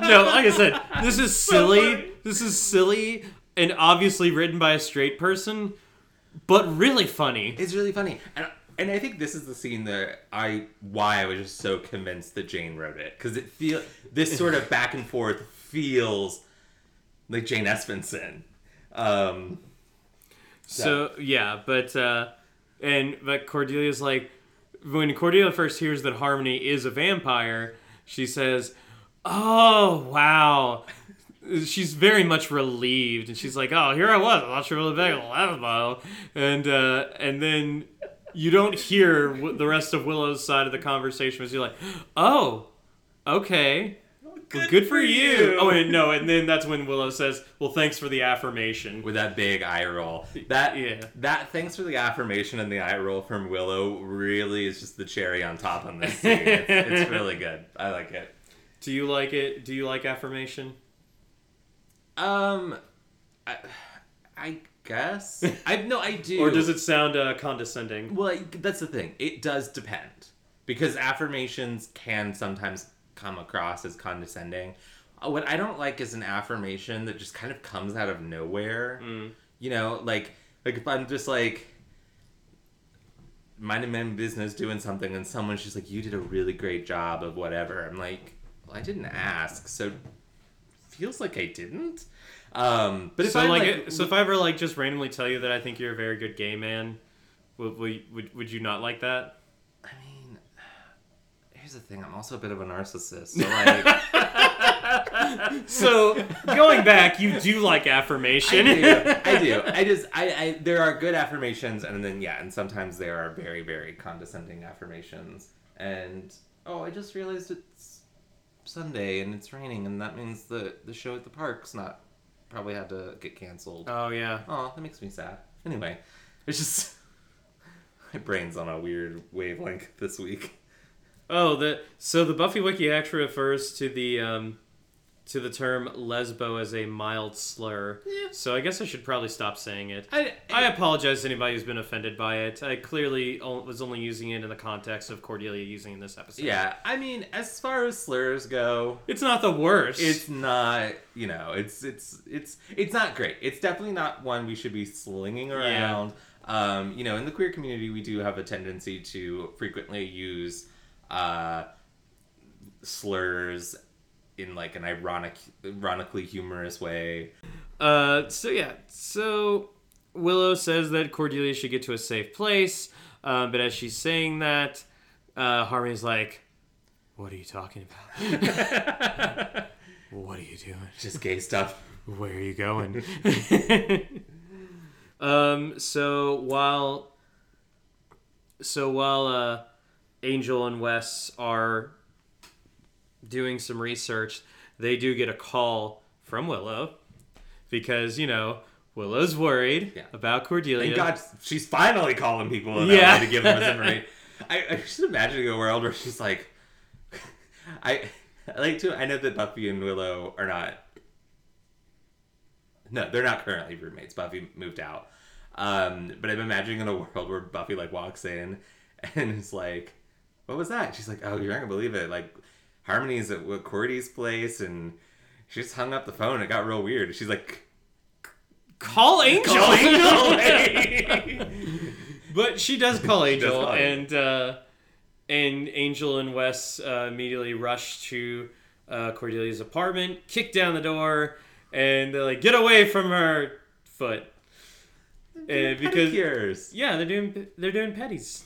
Speaker 1: no, like I said, this is silly. This is silly and obviously written by a straight person, but really funny.
Speaker 2: it's really funny. And and I think this is the scene that I why I was just so convinced that Jane wrote it. Because it feel this sort of back and forth feels like Jane Espenson. Um
Speaker 1: So yeah, but uh, and but Cordelia's like when Cordelia first hears that Harmony is a vampire, she says, "Oh wow." She's very much relieved, and she's like, "Oh, here I was. I thought she were really big, Lavabo," and uh, and then you don't hear the rest of Willow's side of the conversation. As you're like, "Oh, okay, well, good for you." Oh, and no, and then that's when Willow says, "Well, thanks for the affirmation."
Speaker 2: with that big eye roll. That
Speaker 1: Yeah.
Speaker 2: that thanks for the affirmation and the eye roll from Willow really is just the cherry on top on this scene. it's, it's really good. I like it.
Speaker 1: Do you like it? Do you like affirmation?
Speaker 2: Um, I, I guess I no I do.
Speaker 1: Or does it sound uh, condescending?
Speaker 2: Well, like, that's the thing. It does depend because affirmations can sometimes come across as condescending. Uh, What I don't like is an affirmation that just kind of comes out of nowhere. You know, like like if I'm just like minding my own business doing something and someone's just like you did a really great job of whatever. I'm like, well, I didn't ask, so feels like I didn't. Um, but if
Speaker 1: so
Speaker 2: I
Speaker 1: like,
Speaker 2: like,
Speaker 1: it- so if I ever like just randomly tell you that I think you're a very good gay man, would would would, you not like that?
Speaker 2: I mean, here's the thing. I'm also a bit of a narcissist. So like,
Speaker 1: So going back, you do like
Speaker 2: I
Speaker 1: affirmation.
Speaker 2: do. I do. I just, I, I, there are good affirmations, and then yeah, and sometimes there are very, very condescending affirmations. And oh, I just realized it's Sunday and it's raining, and that means the the show at the park's not probably had to get canceled.
Speaker 1: oh yeah.
Speaker 2: Oh, that makes me sad. Anyway, it's just my brain's on a weird wavelength this week.
Speaker 1: Oh, the so the Buffy wiki actually refers to the um, to the term lesbo as a mild slur.
Speaker 2: Yeah.
Speaker 1: So I guess I should probably stop saying it.
Speaker 2: I,
Speaker 1: I apologize to anybody who's been offended by it. I clearly was only using it in the context of Cordelia using it in this episode.
Speaker 2: yeah, I mean, as far as slurs go,
Speaker 1: It's not the worst.
Speaker 2: it's not you know it's it's it's it's not great it's definitely not one we should be slinging around um you know in the queer community we do have a tendency to frequently use uh slurs in like an ironic ironically humorous way
Speaker 1: Uh, so yeah, so Willow says that Cordelia should get to a safe place, uh, but as she's saying that, uh, Harmony's like, "What are you talking about? what are you doing?
Speaker 2: just gay stuff
Speaker 1: Where are you going?" um. So while, so while uh, Angel and Wes are doing some research, they do get a call from Willow because you know Willow's worried
Speaker 2: Yeah.
Speaker 1: about Cordelia.
Speaker 2: thank god she's finally calling people
Speaker 1: Yeah.
Speaker 2: To give them this information I, I just imagining a world where she's like I I like to I know that Buffy and Willow are not no they're not currently roommates Buffy moved out um but I'm imagining in a world where Buffy like walks in and is like what was that she's like oh you're not gonna believe it like Harmony's at Cordy's place and she just hung up the phone it got real weird she's like
Speaker 1: call Angel.
Speaker 2: call Angel
Speaker 1: but she does call Angel,
Speaker 2: call
Speaker 1: and uh, and Angel and Wes uh, immediately rush to uh, Cordelia's apartment, kick down the door, and they're like, "Get away from her foot!" And because
Speaker 2: Pedicures.
Speaker 1: yeah, they're doing they're doing petties.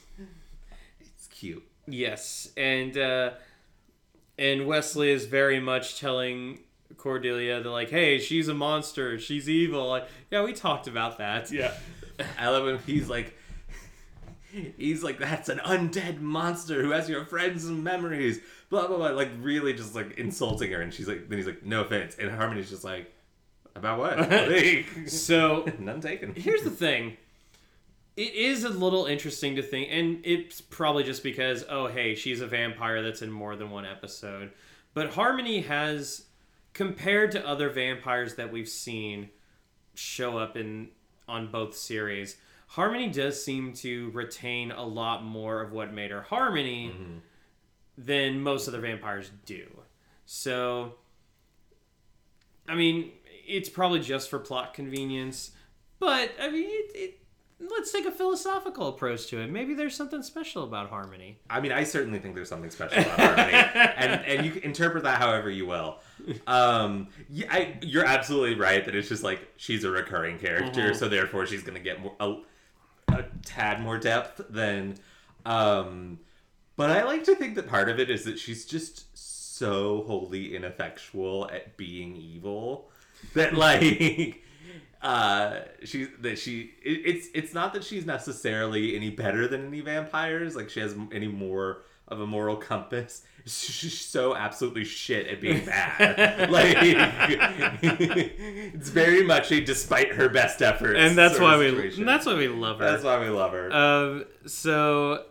Speaker 2: It's cute.
Speaker 1: Yes, and uh, and Wesley is very much telling Cordelia they're like, "Hey, she's a monster. She's evil." Like, yeah, we talked about that.
Speaker 2: Yeah. I love him. he's like, he's like, that's an undead monster who has your friends and memories. Blah blah blah. Like really, just like insulting her, and she's like, then he's like, no offense, and Harmony's just like, about what?
Speaker 1: So
Speaker 2: None taken.
Speaker 1: here's the thing. It is a little interesting to think, and it's probably just because, oh, hey, she's a vampire that's in more than one episode. But Harmony has, compared to other vampires that we've seen show up in on both series, Harmony does seem to retain a lot more of what made her Harmony mm-hmm. than most other vampires do. So, I mean, it's probably just for plot convenience, but I mean, it, it, let's take a philosophical approach to it. Maybe there's something special about Harmony.
Speaker 2: I mean, I certainly think there's something special about Harmony, and and you can interpret that however you will. Um, yeah, I, you're absolutely right that it's just like she's a recurring character, so therefore she's gonna get more, a, a tad more depth than. Um, but I like to think that part of it is that she's just so wholly ineffectual at being evil that like uh she that she it, it's it's not that she's necessarily any better than any vampires like she has any more of a moral compass. She's so absolutely shit at being bad. Like it's very much a despite her best efforts
Speaker 1: And that's why we that's why we love her.
Speaker 2: that's why we love her.
Speaker 1: Um, so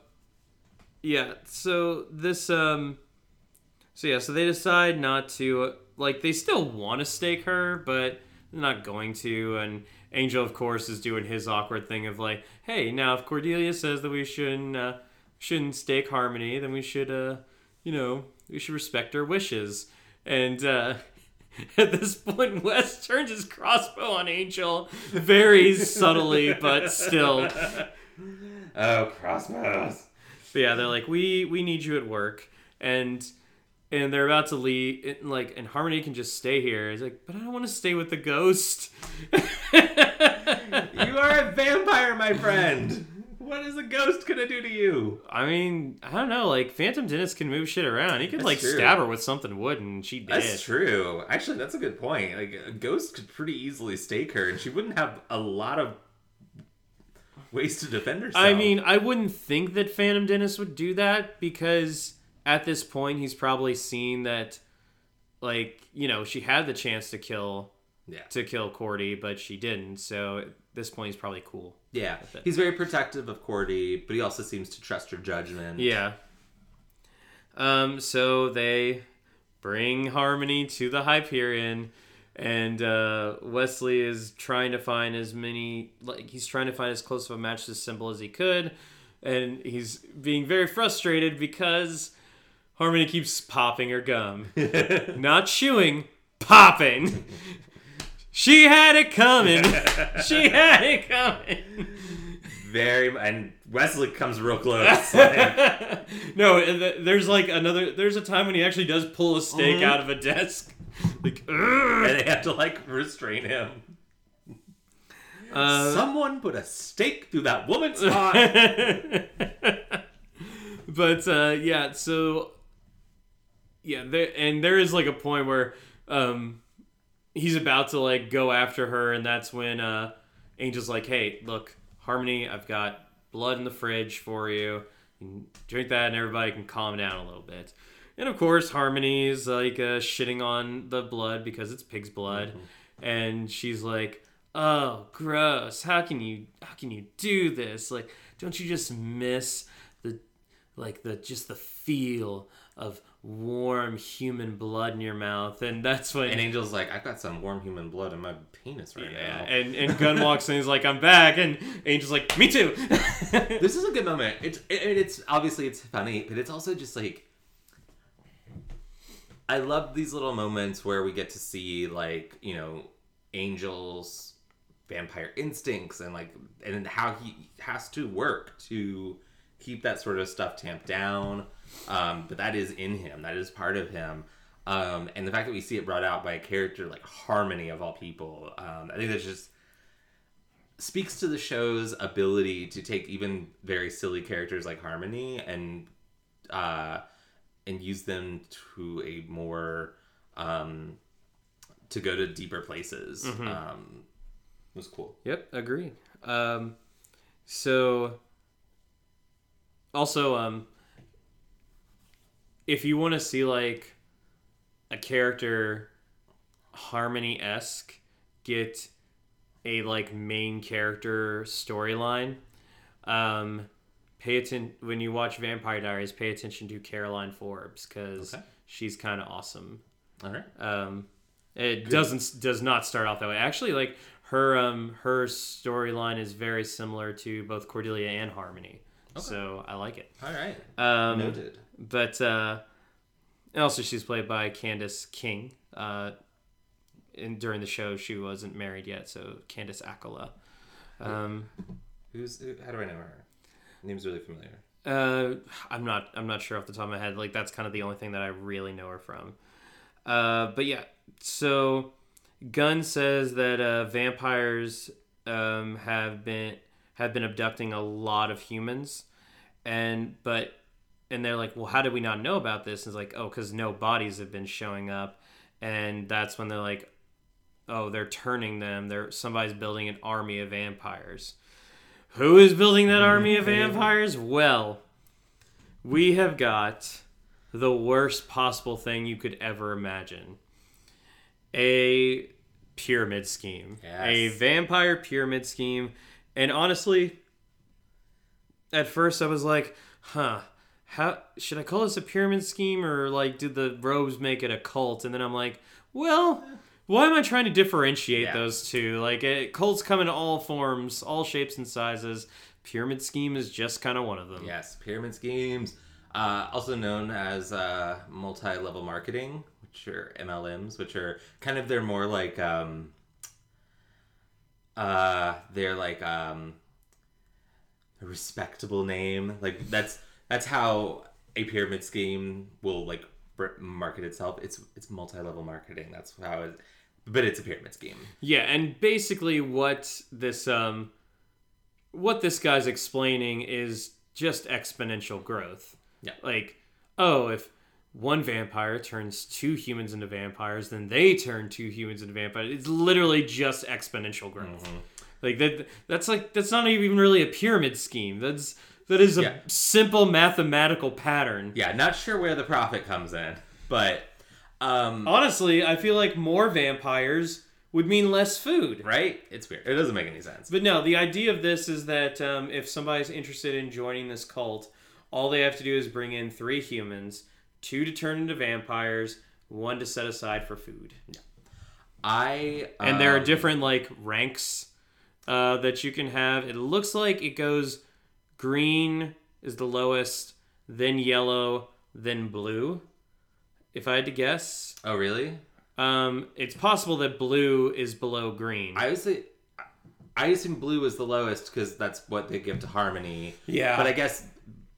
Speaker 1: yeah, so this um, so yeah, so they decide not to like they still want to stake her, but they're not going to. And Angel, of course, is doing his awkward thing of like, hey, now if Cordelia says that we shouldn't uh, shouldn't stake Harmony, then we should uh, you know, we should respect her wishes. And uh, at this point, Wes turns his crossbow on Angel very subtly, but still.
Speaker 2: oh crossbows
Speaker 1: But yeah, they're like, we we need you at work, and and they're about to leave. It, like, and Harmony can just stay here. He's like, but I don't want to stay with the ghost.
Speaker 2: you are a vampire my friend what is a ghost gonna do to you
Speaker 1: I mean, I don't know. Like, Phantom Dennis can move shit around. He could
Speaker 2: That's
Speaker 1: like
Speaker 2: true.
Speaker 1: stab her with something wooden, and she did.
Speaker 2: That's true. Actually, that's a good point. Like a ghost could pretty easily stake her, and she wouldn't have a lot of ways to defend herself.
Speaker 1: I mean, I wouldn't think that Phantom Dennis would do that because at this point he's probably seen that, like, you know, she had the chance to kill
Speaker 2: yeah,
Speaker 1: to kill Cordy, but she didn't. So at this point, he's probably cool.
Speaker 2: yeah. He's very protective of Cordy, but he also seems to trust her judgment.
Speaker 1: Yeah. Um. So they bring Harmony to the Hyperion, and uh, Wesley is trying to find as many like he's trying to find as close of a match to symbol as he could, and he's being very frustrated because Harmony keeps popping her gum, not chewing, popping. She had it coming. she had it coming.
Speaker 2: Very, and Wesley comes real close. Like,
Speaker 1: no, there's like another. There's a time when he actually does pull a steak
Speaker 2: Mhm.
Speaker 1: out of a desk. Like, "Ugh."
Speaker 2: and they have to like restrain him.
Speaker 1: Uh,
Speaker 2: Someone put a stake through that woman's heart.
Speaker 1: but uh, yeah, so yeah, there and there is like a point where um, he's about to like go after her, and that's when uh, Angel's like, "Hey, look, Harmony, I've got blood in the fridge for you. You drink that, and everybody can calm down a little bit." And of course, Harmony is like uh, shitting on the blood because it's pig's blood, and she's like, "Oh, gross! How can you? How can you do this? Like, don't you just miss the, like the just the feel of warm human blood in your mouth?" And that's when
Speaker 2: and Angel's like, I've got some warm human blood in my penis right
Speaker 1: yeah,
Speaker 2: now.
Speaker 1: and and Gunn walks in. He's like, "I'm back," and Angel's like, "Me too."
Speaker 2: this is a good moment. It's it, it's obviously it's funny, but it's also just like I love these little moments where we get to see like you know Angel's vampire instincts and like and how he has to work to keep that sort of stuff tamped down. Um, but that is in him. That is part of him. Um, and the fact that we see it brought out by a character like Harmony of all people, um, I think that just speaks to the show's ability to take even very silly characters like Harmony and uh, and use them to a more um, to go to deeper places. Um, it was cool.
Speaker 1: Yep, agree. Um, so also, um, if you want to see like a character harmony esque get a like main character storyline, um, pay attention when you watch Vampire Diaries. Pay attention to Caroline Forbes because
Speaker 2: Okay.
Speaker 1: she's kind of awesome.
Speaker 2: All right.
Speaker 1: Um, it doesn't does not start off that way. Actually, like her um her storyline is very similar to both Cordelia and Harmony. So I like it.
Speaker 2: All right.
Speaker 1: Um,
Speaker 2: Noted.
Speaker 1: But uh, and also she's played by Candice King. Uh, and during the show, she wasn't married yet, so Candice Accola. Um,
Speaker 2: Who's who, how do I know her? Name's really familiar.
Speaker 1: Uh, I'm not. I'm not sure off the top of my head. Like that's kind of the only thing that I really know her from. Uh, but yeah. So, Gunn says that uh, vampires um, have been have been abducting a lot of humans, and but and they're like, well, how did we not know about this? And it's like, oh, because no bodies have been showing up, and that's when they're like, oh, they're turning them. They're somebody's building an army of vampires. Who is building that army of mm-hmm. vampires? Well, we have got the worst possible thing you could ever imagine a pyramid scheme. A vampire pyramid scheme. And honestly, at first I was like, huh, how should I call this a pyramid scheme or like did the robes make it a cult? And then I'm like, well, why am I trying to differentiate
Speaker 2: Yeah.
Speaker 1: those two? Like, it, cults come in all forms, all shapes and sizes. Pyramid scheme is just kind of one of them.
Speaker 2: Yes, pyramid schemes, uh, also known as uh, multi-level marketing, which are MLMs, which are kind of they're more like um, uh, they're like um, a respectable name. Like that's that's how a pyramid scheme will like market itself. It's it's multi-level marketing. That's how it. But it's a pyramid scheme.
Speaker 1: Yeah, and basically what this um what this guy's explaining is just exponential growth.
Speaker 2: Yeah.
Speaker 1: Like, oh, if one vampire turns two humans into vampires, then they turn two humans into vampires. It's literally just exponential growth.
Speaker 2: Mm-hmm.
Speaker 1: Like that that's like that's not even really a pyramid scheme. That's that is a
Speaker 2: Yeah.
Speaker 1: simple mathematical pattern.
Speaker 2: Yeah, not sure where the profit comes in, but um,
Speaker 1: Honestly, I feel like more vampires would mean less food.
Speaker 2: right? It's weird. It doesn't make any sense.
Speaker 1: But no, the idea of this is that um, if somebody's interested in joining this cult, all they have to do is bring in three humans, two to turn into vampires, one to set aside for food.
Speaker 2: I
Speaker 1: And there are
Speaker 2: um,
Speaker 1: different like ranks uh, that you can have. It looks like it goes green is the lowest, then yellow, then blue. If I had to guess,
Speaker 2: Oh, really?
Speaker 1: um, it's possible that blue is below green.
Speaker 2: I would say I assume blue is the lowest because that's what they give to Harmony.
Speaker 1: Yeah.
Speaker 2: but I guess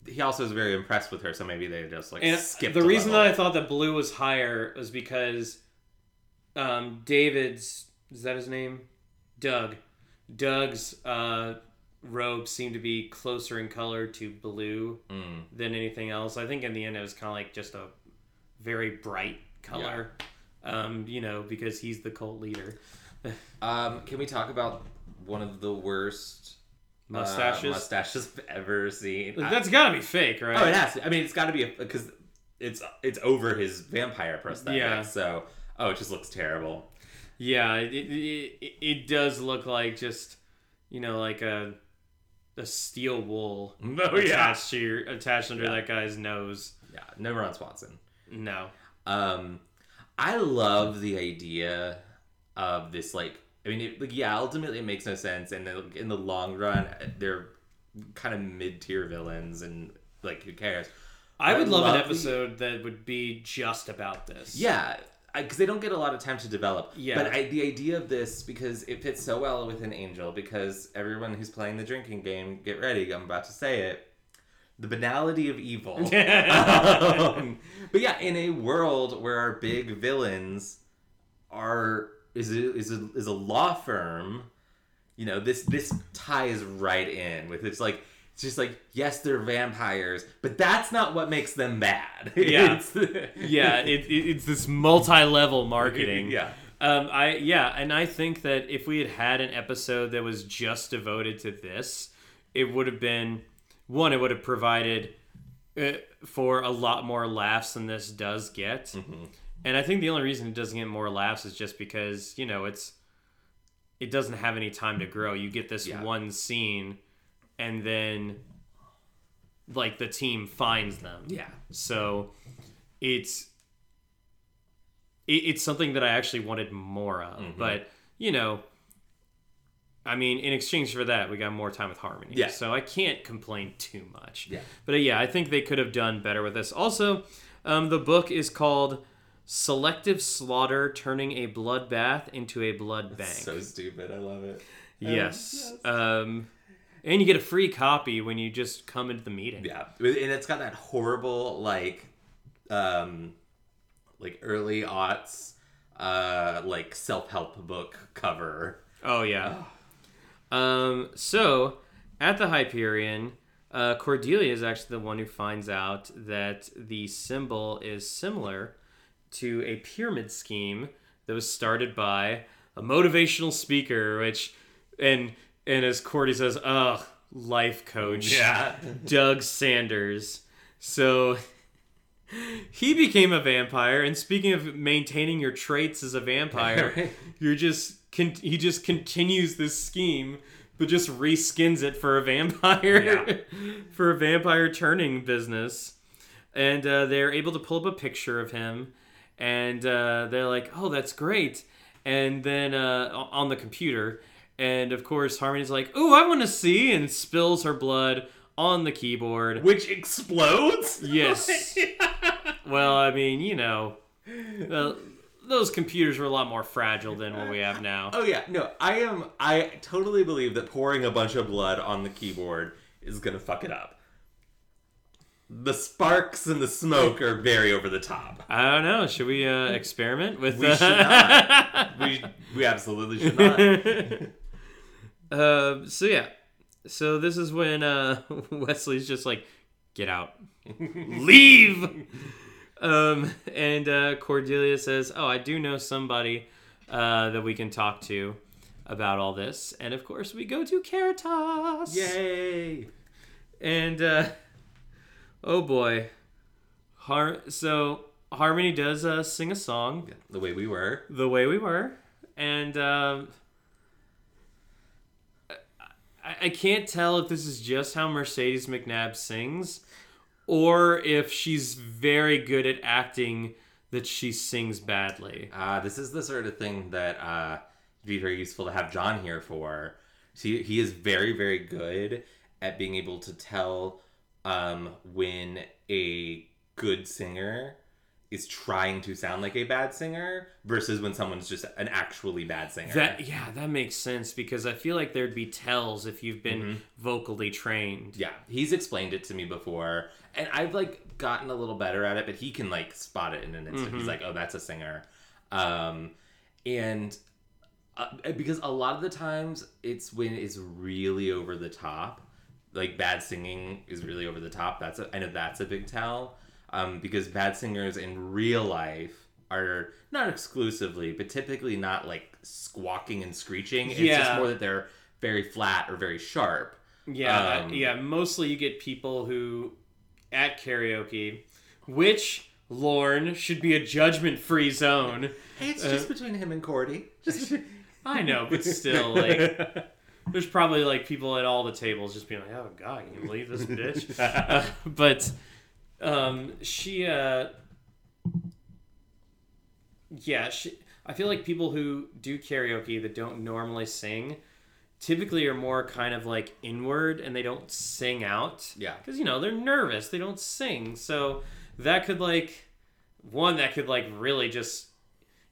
Speaker 2: he also is very impressed with her, so maybe they just like
Speaker 1: And
Speaker 2: skipped.
Speaker 1: the
Speaker 2: a
Speaker 1: reason that
Speaker 2: level.
Speaker 1: I thought that blue was higher was because um, David's is that his name? Doug. Doug's uh, robe seemed to be closer in color to blue
Speaker 2: Mm.
Speaker 1: than anything else. I think in the end it was kind of like just a very bright color. Um, you know, because he's the cult leader.
Speaker 2: Um, can we talk about one of the worst uh,
Speaker 1: Mustaches.
Speaker 2: mustaches I've ever seen?
Speaker 1: That's got to be fake, right?
Speaker 2: oh, it has. To. I mean, it's got to be because it's it's over his vampire prosthetic.
Speaker 1: Yeah.
Speaker 2: So, oh, it just looks terrible.
Speaker 1: Yeah, it, it, it, it does look like just you know like a a steel wool
Speaker 2: Oh yeah.
Speaker 1: attached to your attached under
Speaker 2: Yeah.
Speaker 1: that guy's nose.
Speaker 2: Yeah. No Ron Swanson.
Speaker 1: No.
Speaker 2: Um, I love the idea of this. Like, I mean, it, like, yeah, ultimately it makes no sense, and then, in the long run, they're kind of mid-tier villains, and like, who cares?
Speaker 1: I would love,
Speaker 2: love
Speaker 1: an
Speaker 2: the-
Speaker 1: episode that would be just about this.
Speaker 2: Yeah, because they don't get a lot of time to develop.
Speaker 1: Yeah.
Speaker 2: But I, the idea of this, because it fits so well with an Angel, because everyone who's playing the drinking game, get ready, I'm about to say it. the banality of evil. um, but yeah, in a world where our big villains are is a, is a, is a law firm, you know this this ties right in with it's like just like yes they're vampires, but that's not what makes them bad.
Speaker 1: Yeah.
Speaker 2: It's-
Speaker 1: yeah, it, it, it's this multi-level marketing.
Speaker 2: yeah.
Speaker 1: Um, I yeah, and I think that if we had had an episode that was just devoted to this, it would have been one. It would have provided uh, for a lot more laughs than this does get.
Speaker 2: Mm-hmm.
Speaker 1: And I think the only reason it doesn't get more laughs is just because you know it's it doesn't have any time to grow. You get this
Speaker 2: Yeah.
Speaker 1: one scene, and then like the team finds them.
Speaker 2: Yeah.
Speaker 1: So it's it, it's something that I actually wanted more of.
Speaker 2: Mm-hmm.
Speaker 1: But you know, I mean, in exchange for that, we got more time with Harmony.
Speaker 2: Yeah.
Speaker 1: So I can't complain too much.
Speaker 2: Yeah.
Speaker 1: But uh, yeah, I think they could have done better with this. Also, um, the book is called "Selective Slaughter: Turning a Bloodbath into a Blood Bank."
Speaker 2: So stupid. I love it.
Speaker 1: yes. Um, and you get a free copy when you just come into the meeting.
Speaker 2: Yeah, and it's got that horrible like, um, like early aughts, uh, like self help book cover.
Speaker 1: Oh yeah. Um. So at the Hyperion, uh, Cordelia is actually the one who finds out that the symbol is similar to a pyramid scheme that was started by a motivational speaker, which and and as Cordy says, ugh, life coach. Doug Sanders. So he became a vampire, and speaking of maintaining your traits as a vampire, you're just con- he just continues this scheme, but just reskins it for a vampire,
Speaker 2: Yeah.
Speaker 1: for a vampire turning business, and uh, they're able to pull up a picture of him, and uh, they're like, "Oh, that's great," and then uh, on the computer. And of course, Harmony's like, "Ooh, I want to see," and spills her blood on the keyboard.
Speaker 2: Which explodes.
Speaker 1: Yes. Well, I mean, you know, uh, those computers were a lot more fragile than what we have now.
Speaker 2: Oh yeah, no, I am. I totally believe that pouring a bunch of blood on the keyboard is gonna fuck it up. The sparks and the smoke are very over the top.
Speaker 1: I don't know. Should we uh, experiment with?
Speaker 2: We
Speaker 1: uh,
Speaker 2: should not. We we absolutely should not.
Speaker 1: Uh, so yeah, so this is when uh, Wesley's just like, "Get out, leave." Um, and uh, Cordelia says, "Oh, I do know somebody uh, that we can talk to about all this." And of course, we go to Caritas.
Speaker 2: Yay!
Speaker 1: And uh, oh boy, Har- so Harmony does uh, sing a song
Speaker 2: The way we were.
Speaker 1: the way we were, and um, I, can't tell if this is just how Mercedes McNabb sings, or if she's very good at acting that she sings badly.
Speaker 2: Uh, this is the sort of thing that uh, it'd be very useful to have John here for. See, he is very, very good at being able to tell um, when a good singer is trying to sound like a bad singer versus when someone's just an actually bad singer.
Speaker 1: That yeah, that makes sense because I feel like there'd be tells if you've been vocally trained.
Speaker 2: yeah, he's explained it to me before, and I've like gotten a little better at it, but he can like spot it in an instant. He's like, "Oh, that's a singer," um, and uh, because a lot of the times it's when it's really over the top, like bad singing is really over the top. That's a, I know that's a big tell, um, because bad singers in real life are not exclusively, but typically not like squawking and screeching. It's just more that they're very flat or very sharp.
Speaker 1: Yeah,
Speaker 2: Um,
Speaker 1: yeah. Mostly you get people who at karaoke, which Lorne should be a judgment-free zone.
Speaker 2: It's
Speaker 1: Uh,
Speaker 2: just between him and Cordy. Just
Speaker 1: I know, but still, like, there's probably like people at all the tables just being like, "Oh God, can you believe this bitch?" Uh, but um, she, uh, yeah, she. I feel like people who do karaoke that don't normally sing typically are more kind of like inward and they don't sing out.
Speaker 2: Yeah.
Speaker 1: because you know they're nervous, they don't sing, so that could like one that could like really just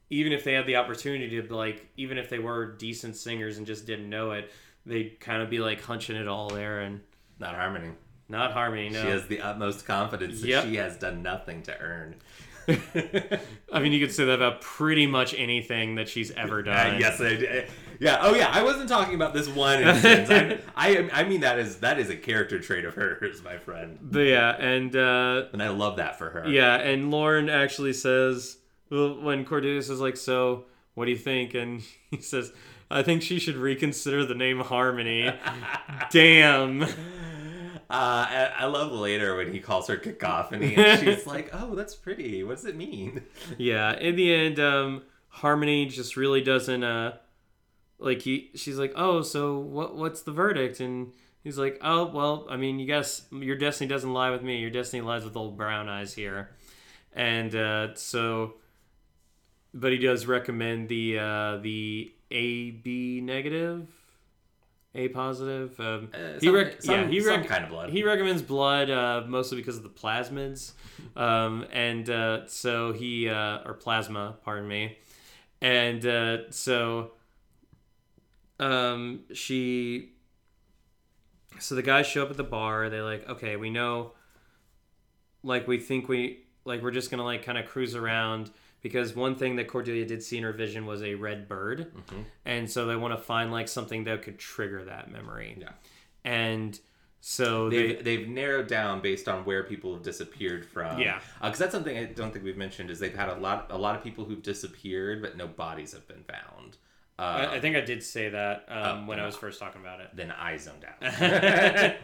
Speaker 1: even if they had the opportunity to like even if they were decent singers and just didn't know it they'd kind of be like hunching it all there and
Speaker 2: not harmony.
Speaker 1: Not Harmony. No.
Speaker 2: She has the utmost confidence that she has done nothing to earn.
Speaker 1: I mean, you could say that about pretty much anything that she's ever done.
Speaker 2: Uh, yes, I did. Yeah. Oh, yeah. I wasn't talking about this one instance. I, I, I mean that is that is a character trait of hers, my friend,
Speaker 1: But yeah, and uh,
Speaker 2: and I love that for her.
Speaker 1: yeah, and Lorne actually says well, when Cordelia is like, "So, what do you think?" and he says, "I think she should reconsider the name Harmony." Damn.
Speaker 2: Uh, I, I love later when he calls her cacophony, and she's like, "Oh, that's pretty. What does it mean?"
Speaker 1: Yeah, in the end, um, Harmony just really doesn't uh like he she's like, Oh, so what what's the verdict? And he's like, Oh, well, I mean you guess your destiny doesn't lie with me, your destiny lies with old brown eyes here. And uh so but he does recommend the uh the A B negative. A positive. Um,
Speaker 2: Uh,
Speaker 1: he rec-
Speaker 2: some-
Speaker 1: yeah, he rec-
Speaker 2: kind of blood.
Speaker 1: He recommends blood uh, mostly because of the plasmids, um, and uh, so he uh, or plasma, pardon me, and uh, so um, she. So the guys show up at the bar. They're like, okay, we know. Like we think we like we're just gonna like kind of cruise around because one thing that Cordelia did see in her vision was a red bird,
Speaker 2: Mm-hmm.
Speaker 1: and so they want to find like something that could trigger that memory.
Speaker 2: Yeah.
Speaker 1: And so they,
Speaker 2: They've, they've narrowed down based on where people have disappeared from.
Speaker 1: Yeah.
Speaker 2: because that's something I don't think we've mentioned is they've had a lot a lot of people who've disappeared, but no bodies have been found. Uh,
Speaker 1: I, I think I did say that um,
Speaker 2: Oh,
Speaker 1: when I was first talking about it.
Speaker 2: then I zoned out.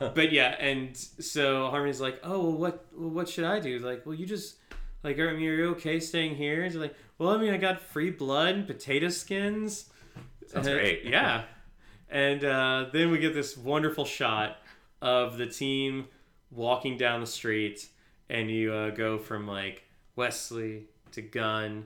Speaker 1: But yeah, and so Harmony's like, "Oh, well, what well, what should I do?" Like, well, you just like, are you okay staying here? And she's like, "Well, I mean, I got free blood, and potato skins."
Speaker 2: Sounds
Speaker 1: Uh,
Speaker 2: great.
Speaker 1: Yeah, and uh, then we get this wonderful shot of the team walking down the street, and you uh, go from like Wesley to Gunn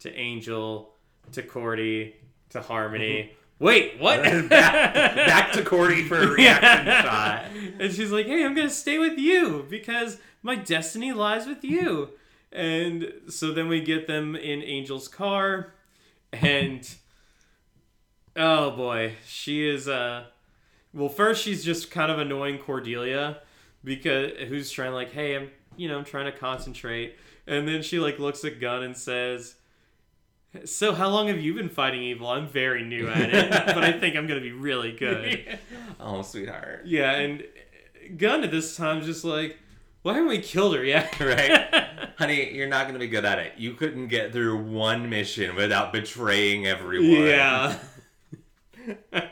Speaker 1: to Angel to Cordy to Harmony. Wait, what?
Speaker 2: back, back to Cordy for a reaction shot.
Speaker 1: And she's like, "Hey, I'm gonna stay with you because my destiny lies with you." And so then we get them in Angel's car, and oh boy, she is uh, well, first she's just kind of annoying Cordelia because who's trying like, "Hey, I'm you know I'm trying to concentrate," and then she like looks at Gunn and says. So how long have you been fighting evil? I'm very new at it, but I think I'm gonna be really good.
Speaker 2: Oh, sweetheart.
Speaker 1: Yeah, and Gunn at this time just like, why haven't we killed her yet?
Speaker 2: Right? Honey, you're not going to be good at it. You couldn't get through one mission without betraying everyone.
Speaker 1: yeah.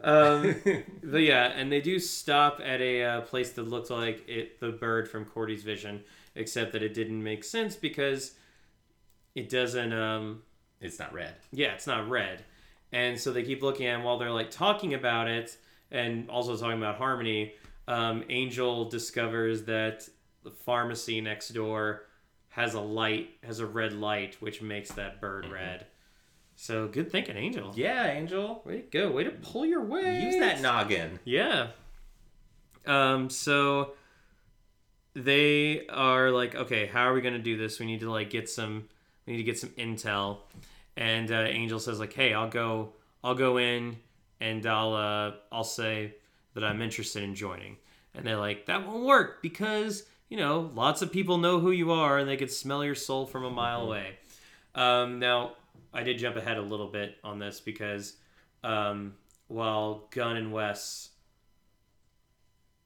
Speaker 1: um, but yeah, and they do stop at a uh, place that looked like it, the bird from Cordy's vision, except that it didn't make sense because it doesn't. Um,
Speaker 2: It's not red.
Speaker 1: Yeah, it's not red. And so they keep looking at him while they're like talking about it and also talking about Harmony. Um, Angel discovers that the pharmacy next door has a light, has a red light, which makes that bird red. So good thinking, Angel.
Speaker 2: Yeah, Angel.
Speaker 1: Way to go. Way to pull your weight.
Speaker 2: Use that noggin.
Speaker 1: Yeah. Um, so they are like, okay, how are we gonna do this? We need to like get some we need to get some intel. And uh, Angel says like, hey, I'll go I'll go in and I'll uh I'll say that I'm interested in joining. And they're like, that won't work because, you know, lots of people know who you are and they could smell your soul from a mile away. Um, now, I did jump ahead a little bit on this because um, while Gunn and Wes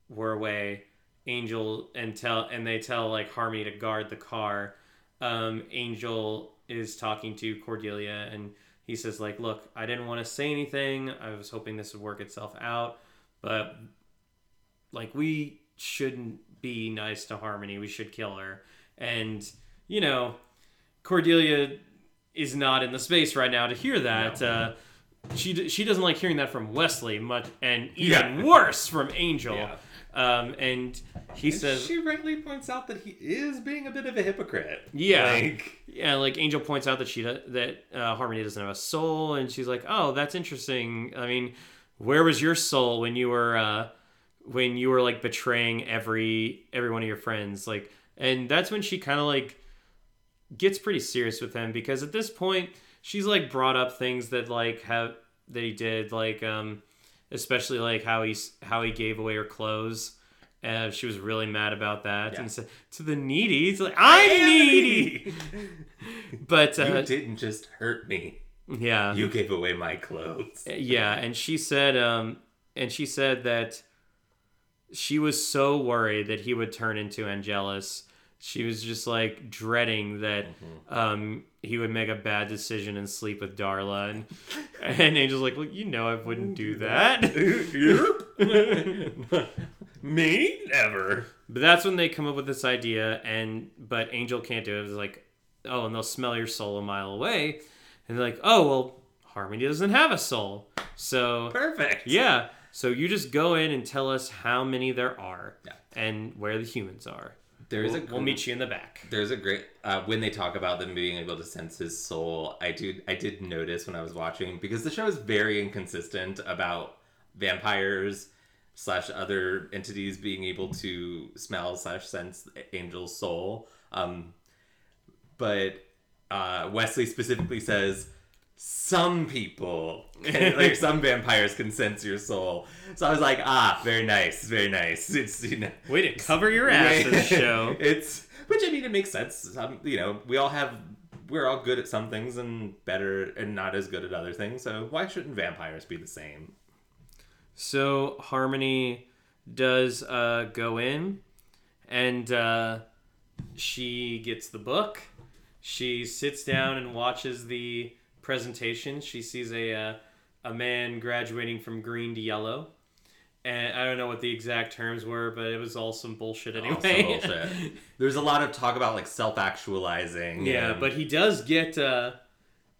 Speaker 1: were away, Angel and tell and they tell like Harmony to guard the car. Um, Angel is talking to Cordelia and he says like, "Look, I didn't want to say anything. I was hoping this would work itself out, but like we shouldn't be nice to Harmony. We should kill her." And you know, Cordelia is not in the space right now to hear that. Uh, she she doesn't like hearing that from Wesley much, and even
Speaker 2: Yeah.
Speaker 1: worse from Angel.
Speaker 2: Yeah.
Speaker 1: Um, and he
Speaker 2: And
Speaker 1: says,
Speaker 2: she rightly points out that he is being a bit of a hypocrite.
Speaker 1: Yeah.
Speaker 2: Like,
Speaker 1: yeah, like Angel points out that she that uh, Harmony doesn't have a soul, and she's like, "Oh, that's interesting. I mean, where was your soul when you were uh, when you were like betraying every every one of your friends? Like, and that's when she kind of like gets pretty serious with him because at this point she's like brought up things that like have that he did like um especially like how he how he gave away her clothes. Uh, she was really mad about that,
Speaker 2: Yeah.
Speaker 1: and said to the needy, he's like, "I'm needy." but uh, you
Speaker 2: didn't just hurt me.
Speaker 1: yeah,
Speaker 2: You gave away my clothes.
Speaker 1: yeah, and she said, um, and she said that she was so worried that he would turn into Angelus. She was just like dreading that um, he would make a bad decision and sleep with Darla, and and Angel's like, "Well, you know, I wouldn't do that."
Speaker 2: me? Never.
Speaker 1: But that's when they come up with this idea, and but Angel can't do it. It's like, oh, and they'll smell your soul a mile away, and they're like, oh, well, Harmony doesn't have a soul, so
Speaker 2: Perfect.
Speaker 1: yeah, so you just go in and tell us how many there are,
Speaker 2: Yeah.
Speaker 1: and where the humans are.
Speaker 2: There is
Speaker 1: We'll,
Speaker 2: a
Speaker 1: we'll meet you in the back.
Speaker 2: There's a great uh, when they talk about them being able to sense his soul. I do I did notice when I was watching because the show is very inconsistent about vampires slash other entities being able to smell slash sense Angel's soul. Um, but uh, Wesley specifically says some people, like some vampires, can sense your soul. So I was like, ah, very nice, very nice. It's you know.
Speaker 1: Way to cover your ass, this show.
Speaker 2: it's which I mean it makes sense. Um, you know, we all have we're all good at some things and better and not as good at other things. So why shouldn't vampires be the same?
Speaker 1: So Harmony does uh, go in, and uh, she gets the book. She sits down and watches the presentation. She sees a uh, a man graduating from green to yellow, and I don't know what the exact terms were, but it was all some bullshit anyway.
Speaker 2: bullshit. There's a lot of talk about like self actualizing.
Speaker 1: yeah, but he does get uh,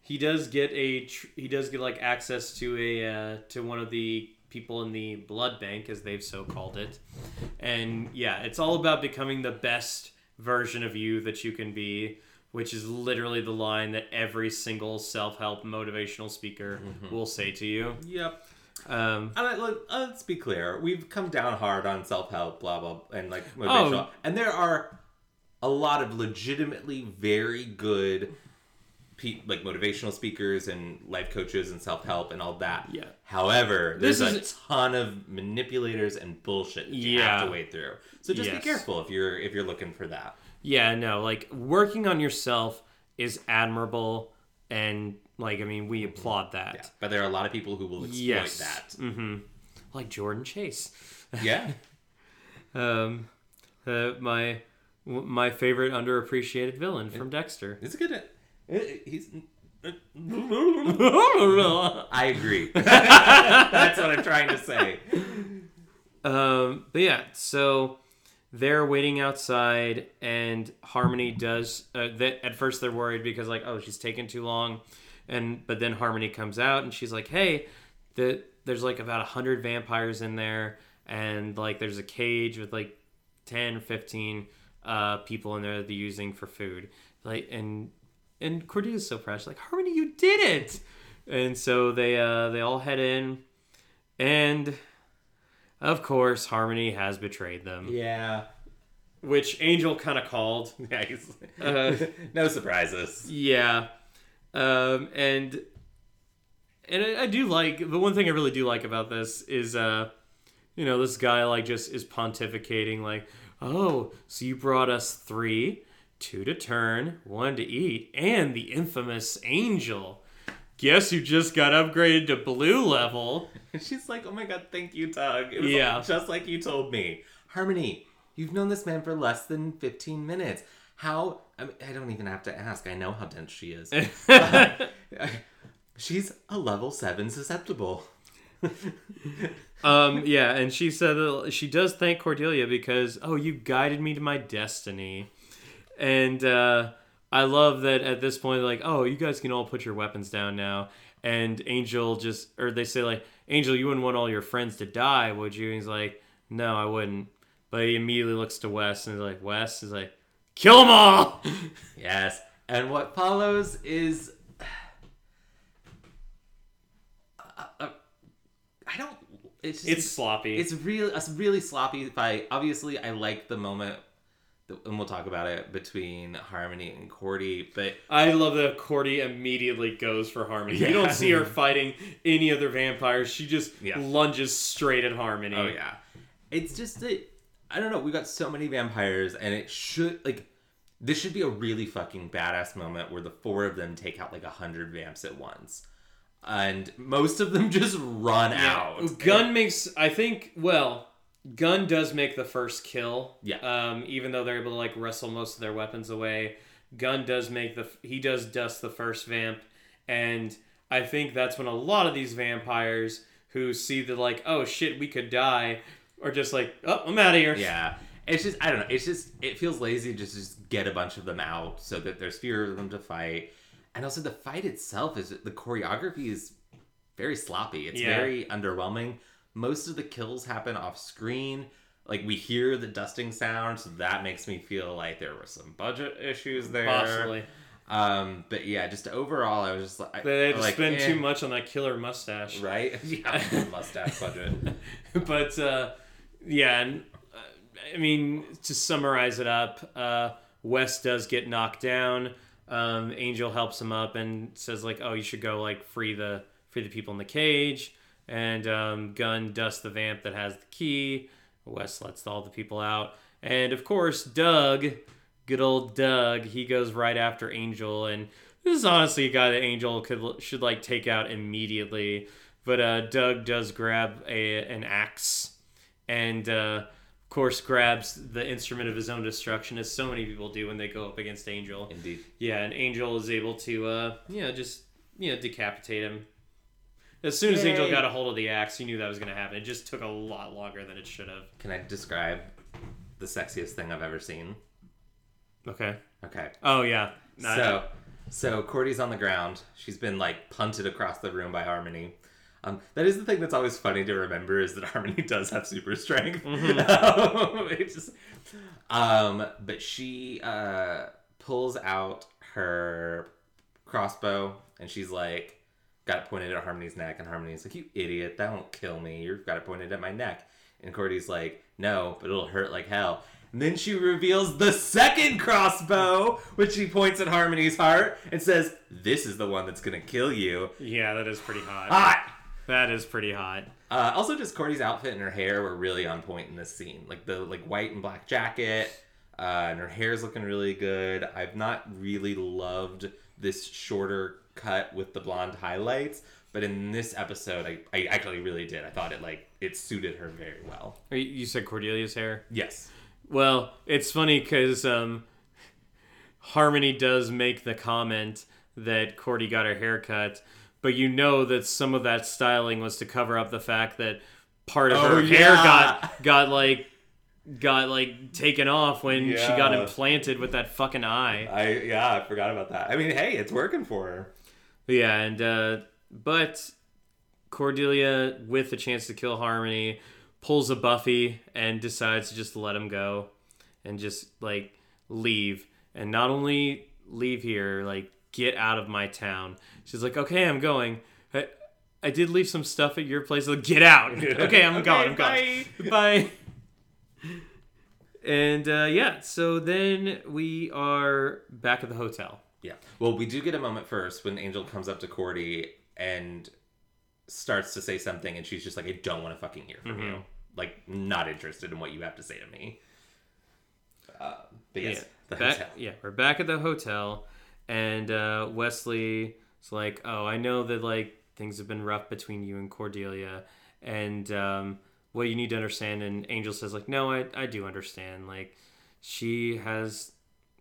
Speaker 1: he does get a tr- he does get like access to a uh, to one of the people in the blood bank as they've so called it and yeah it's all about becoming the best version of you that you can be which is literally the line that every single self-help motivational speaker will say to you
Speaker 2: Yep.
Speaker 1: um,
Speaker 2: And I, let, let's be clear. We've come down hard on self help, blah blah, and like motivational, Oh. And there are a lot of legitimately very good, pe- like motivational speakers and life coaches and self help and all that.
Speaker 1: Yeah.
Speaker 2: However,
Speaker 1: This
Speaker 2: there's
Speaker 1: is-
Speaker 2: a ton of manipulators and bullshit that you
Speaker 1: Yeah.
Speaker 2: have to wade through. So just
Speaker 1: Yes.
Speaker 2: be careful if you're if you're looking for that.
Speaker 1: Yeah no like working on yourself is admirable and like i mean we applaud that
Speaker 2: Yeah. But there are a lot of people who will exploit
Speaker 1: yes
Speaker 2: that.
Speaker 1: mm-hmm like jordan chase
Speaker 2: Yeah.
Speaker 1: um, uh, my my favorite underappreciated villain from Dexter.
Speaker 2: It's a good. it- He's.
Speaker 1: um,
Speaker 2: I agree. That's what I'm trying to say.
Speaker 1: Um, but yeah, so they're waiting outside, and Harmony does. Uh, that at first they're worried because like, oh, she's taking too long, and but then Harmony comes out and she's like, hey, the, there's like about a hundred vampires in there, and like there's a cage with like 10 15 uh, people in there that they're using for food like and and Cordelia's so proud like Harmony you did it and so they uh they all head in and of course Harmony has betrayed them
Speaker 2: Yeah.
Speaker 1: which Angel kind of called. Uh,
Speaker 2: no surprises.
Speaker 1: yeah um and and I, I do like the one thing I really do like about this is uh you know this guy like just is pontificating like oh so you brought us three two to turn one to eat and the infamous angel guess who just got upgraded to blue level
Speaker 2: She's like, oh my god, thank you, Doug. It was
Speaker 1: Yeah.
Speaker 2: just like you told me. Harmony, you've known this man for less than 15 minutes. How? I, mean, I don't even have to ask. I know how dense she is. She's a level 7 susceptible.
Speaker 1: um yeah and she said that she does thank cordelia because oh you guided me to my destiny and uh i love that at this point like oh you guys can all put your weapons down now and angel just or they say like angel you wouldn't want all your friends to die would you and he's like no i wouldn't but he immediately looks to wes and he's like wes is like kill them all
Speaker 2: Yes. And what follows is. Uh, uh, I don't. It's, just,
Speaker 1: it's sloppy
Speaker 2: It's really a really sloppy fight. Obviously, I like the moment and we'll talk about it between Harmony and Cordy. But
Speaker 1: I love that Cordy immediately goes for Harmony. You don't see her fighting any other vampires. She just
Speaker 2: Yeah.
Speaker 1: lunges straight at Harmony.
Speaker 2: oh yeah, it's just that I don't know. We got so many vampires, and it should like this should be a really fucking badass moment where the four of them take out like a hundred vamps at once, and most of them just run out.
Speaker 1: Gunn makes, I think, well, Gunn does make the first kill.
Speaker 2: Yeah.
Speaker 1: Um, even though they're able to like wrestle most of their weapons away, Gunn does make the he does dust the first vamp, and I think that's when a lot of these vampires who see the like, oh shit, we could die, are just like, oh, I'm out of here.
Speaker 2: Yeah. It's just I don't know. It's just it feels lazy just to just get a bunch of them out so that there's fewer of them to fight. And also the fight itself is the choreography is very sloppy. It's
Speaker 1: Yeah.
Speaker 2: very underwhelming. Most of the kills happen off screen. Like we hear the dusting sound, so that makes me feel like there were some budget issues there.
Speaker 1: Possibly.
Speaker 2: Um, but yeah, just overall, I was just like,
Speaker 1: They had to
Speaker 2: like,
Speaker 1: spend
Speaker 2: eh,
Speaker 1: too much on that killer mustache.
Speaker 2: right? Yeah, mustache budget.
Speaker 1: but uh, yeah, and uh, I mean to summarize it up, uh, Wes does get knocked down. Um, Angel helps him up and says like, "Oh, you should go like free the free the people in the cage." And um, Gunn dusts the vamp that has the key. Wes lets all the people out, and of course Doug, good old Doug, he goes right after Angel, and this is honestly a guy that Angel could should like take out immediately. But uh, Doug does grab a an axe, and uh, of course grabs the instrument of his own destruction, as so many people do when they go up against Angel.
Speaker 2: Indeed.
Speaker 1: Yeah, and Angel is able to, uh, you know, just you know decapitate him. As soon as Angel got a hold of the axe, he knew that was going to happen. It just took a lot longer than it should have.
Speaker 2: Can I describe the sexiest thing I've ever seen?
Speaker 1: Okay.
Speaker 2: Okay.
Speaker 1: Oh yeah. Nah,
Speaker 2: So, so Cordy's on the ground. She's been like punted across the room by Harmony. Um, that is the thing that's always funny to remember is that Harmony does have super strength. It just- um, but she uh, pulls out her crossbow and she's like, got it pointed at Harmony's neck, and Harmony's like, "You idiot! That won't kill me. You've got it pointed at my neck." And Cordy's like, "No, but it'll hurt like hell." And then she reveals the second crossbow, which she points at Harmony's heart and says, "This is the one that's gonna kill you."
Speaker 1: yeah, that is pretty hot.
Speaker 2: Hot.
Speaker 1: That is pretty hot.
Speaker 2: Uh, also, just Cordy's outfit and her hair were really on point in this scene. Like the like white and black jacket, uh, and her hair's looking really good. I've not really loved this shorter cut with the blonde highlights, but in this episode, I, I actually really did. I thought it like it suited her very well.
Speaker 1: You- You said Cordelia's hair.
Speaker 2: Yes.
Speaker 1: Well, it's funny because um, Harmony does make the comment that Cordy got her hair cut, but you know that some of that styling was to cover up the fact that part of
Speaker 2: Oh,
Speaker 1: her hair got got like got like taken off when she got implanted with that fucking eye.
Speaker 2: I yeah, I forgot about that. I mean, hey, it's working for her.
Speaker 1: Yeah, and uh, but Cordelia, with a chance to kill Harmony, pulls a Buffy and decides to just let him go and just like leave. And not only leave here, like get out of my town. She's like, okay, I'm going. I, I did leave some stuff at your place. Like, get out. okay, I'm
Speaker 2: Okay,
Speaker 1: gone. I'm
Speaker 2: bye.
Speaker 1: gone. Bye. And uh, yeah, so then we are back at the hotel.
Speaker 2: Yeah. Well, we do get a moment first when Angel comes up to Cordy and starts to say something, and she's just like, "I don't want to fucking hear from you. Like, not interested in what you have to say to me." Uh, but yes,
Speaker 1: yeah.
Speaker 2: the
Speaker 1: back, yeah, we're back at the hotel, and uh, Wesley is like, "Oh, I know that like things have been rough between you and Cordelia, and um, what you need to understand." And Angel says, "Like, no, I I do understand. Like, she has."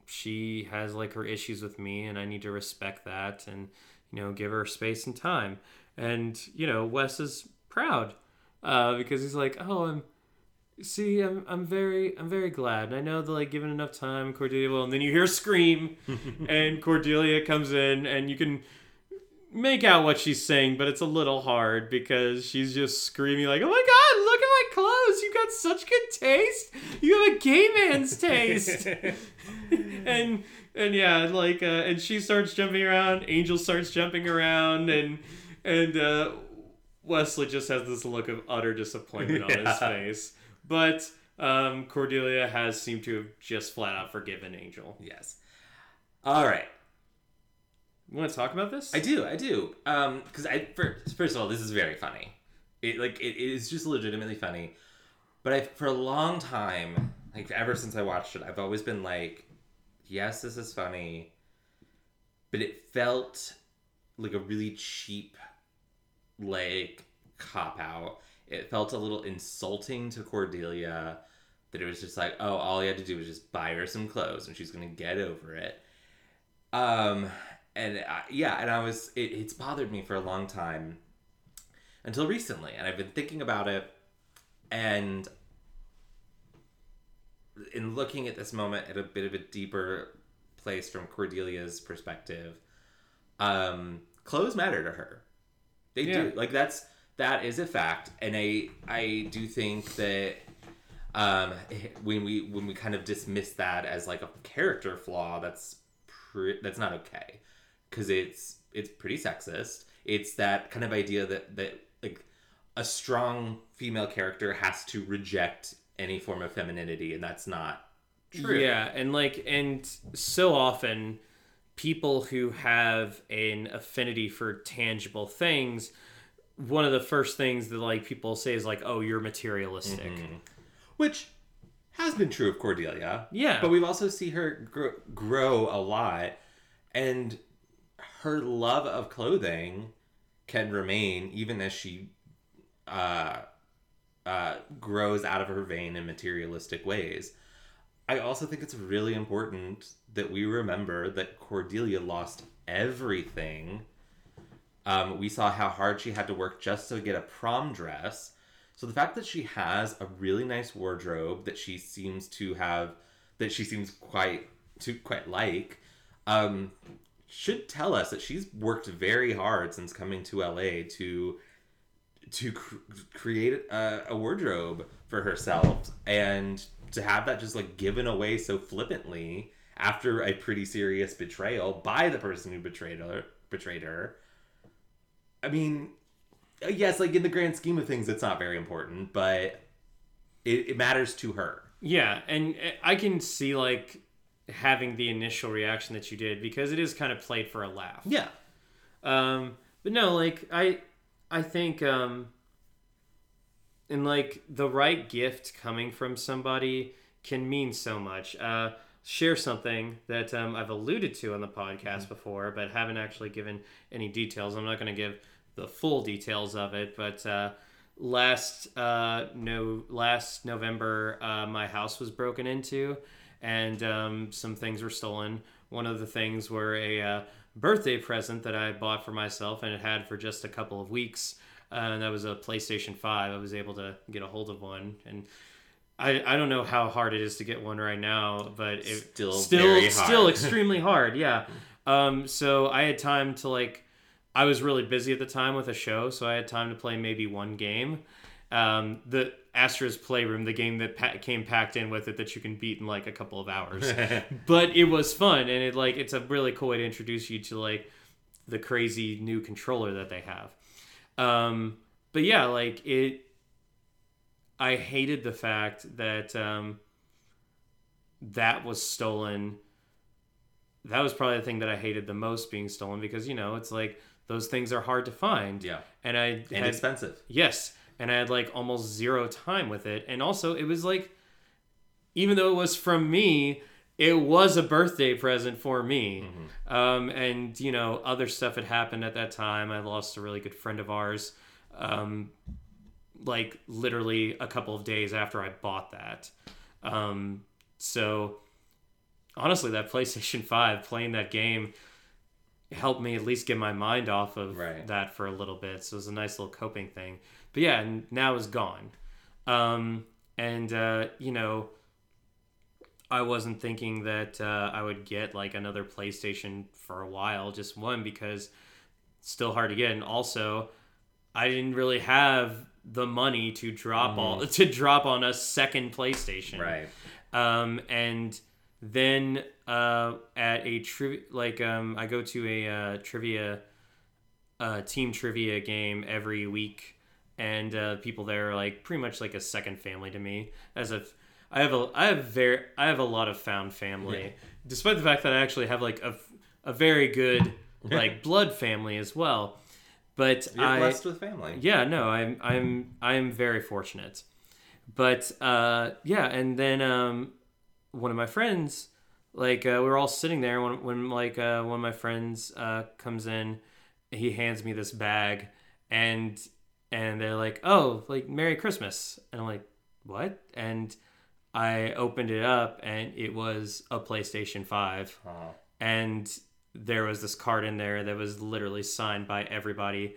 Speaker 1: She has like her issues with me, and I need to respect that, and you know, give her space and time. And you know, Wes is proud uh, because he's like, "Oh, I'm See, I'm, I'm very I'm very glad. And I know that like given enough time, Cordelia will. And then you hear a scream, and Cordelia comes in, and you can make out what she's saying, but it's a little hard because she's just screaming like, "Oh my God! Look at my clothes! You got such good taste. You have a gay man's taste." and and yeah, like uh, and she starts jumping around. Angel starts jumping around, and and uh, Wesley just has this look of utter disappointment on his face. But um, Cordelia has seemed to have just flat out forgiven Angel.
Speaker 2: Yes. All right.
Speaker 1: You want to talk about this?
Speaker 2: I do, I do. Um, because I first, first of all, this is very funny. It like it is just legitimately funny. But I for a long time, like ever since I watched it, I've always been like, yes, this is funny, but it felt like a really cheap, like cop out. It felt a little insulting to Cordelia that it was just like, oh, all he had to do was just buy her some clothes and she's gonna get over it. Um, and I, yeah, and I was it, it's bothered me for a long time until recently, and I've been thinking about it, and in looking at this moment at a bit of a deeper place from Cordelia's perspective, um, clothes matter to her. They
Speaker 1: Yeah.
Speaker 2: do. Like that's that is a fact, and I I do think that um when we when we kind of dismiss that as like a character flaw, that's pre- that's not okay because it's it's pretty sexist. It's that kind of idea that that like a strong female character has to reject any form of femininity, and that's not true.
Speaker 1: Yeah, and like, and so often, people who have an affinity for tangible things, one of the first things that like people say is like, "Oh, you're materialistic."
Speaker 2: Mm-hmm. which has been true of Cordelia.
Speaker 1: Yeah.
Speaker 2: but we've also see her grow, grow a lot, and her love of clothing can remain even as she uh, uh, grows out of her vain in materialistic ways. I also think it's really important that we remember that Cordelia lost everything. Um, we saw how hard she had to work just to get a prom dress. So the fact that she has a really nice wardrobe that she seems to have, that she seems quite to quite like, um, should tell us that she's worked very hard since coming to LA to to cr- create a, a wardrobe for herself and to have that just like given away so flippantly after a pretty serious betrayal by the person who betrayed her betrayed her. I mean uh, yes like in the grand scheme of things it's not very important but it, it matters to her.
Speaker 1: Yeah, and uh, I can see like having the initial reaction that you did because it is kind of played for a laugh.
Speaker 2: yeah.
Speaker 1: Um, but no, like I, I think, um, and like the right gift coming from somebody can mean so much. Uh, share something that um, I've alluded to on the podcast before, but haven't actually given any details. I'm not going to give the full details of it, but uh, last uh, no last November, uh, my house was broken into, and um, some things were stolen. One of the things were a uh, birthday present that I bought for myself and it had for just a couple of weeks. Uh, and that was a PlayStation 5. I was able to get a hold of one. And I, I don't know how hard it is to get one right now, but it
Speaker 2: Still
Speaker 1: still still extremely hard. Yeah. Um, so I had time to like, I was really busy at the time with a show, so I had time to play maybe one game. Um, the Astro's Playroom, the game that pa- came packed in with it that you can beat in like a couple of hours. but it was fun, and it like it's a really cool way to introduce you to like the crazy new controller that they have. Um, but yeah, like it. I hated the fact that um, that was stolen. That was probably the thing that I hated the most being stolen because you know it's like those things are hard to find.
Speaker 2: yeah
Speaker 1: and I
Speaker 2: and
Speaker 1: had,
Speaker 2: expensive
Speaker 1: Yes, and I had like almost zero time with it, and also it was like, even though it was from me, it was a birthday present for me. Um, and you know, other stuff had happened at that time. I lost a really good friend of ours, um, like literally a couple of days after I bought that. Um, so honestly, that PlayStation Five, playing that game. Helped me at least get my mind off of
Speaker 2: Right.
Speaker 1: that for a little bit. So it was a nice little coping thing. But yeah, and now it's gone. Um, and uh, you know, I wasn't thinking that uh, I would get like another PlayStation for a while. Just one because it's still hard to get, and also I didn't really have the money to drop all to drop on a second PlayStation.
Speaker 2: right
Speaker 1: Um, and then uh, at a tri- like um, I go to a uh, trivia uh, team trivia game every week, and uh, people there are like pretty much like a second family to me. As a, I have a I have very I have a lot of found family,
Speaker 2: Yeah.
Speaker 1: despite the fact that I actually have like a a very good like blood family as well. But
Speaker 2: You're
Speaker 1: I
Speaker 2: blessed with family.
Speaker 1: yeah, no, I'm I'm I'm very fortunate. But uh, yeah, and then um, one of my friends, like uh, we were all sitting there when when like uh, one of my friends uh, comes in, he hands me this bag, and and they're like, oh, like Merry Christmas, and I'm like, what? And I opened it up, and it was a PlayStation Five
Speaker 2: Aw.
Speaker 1: and there was this card in there that was literally signed by everybody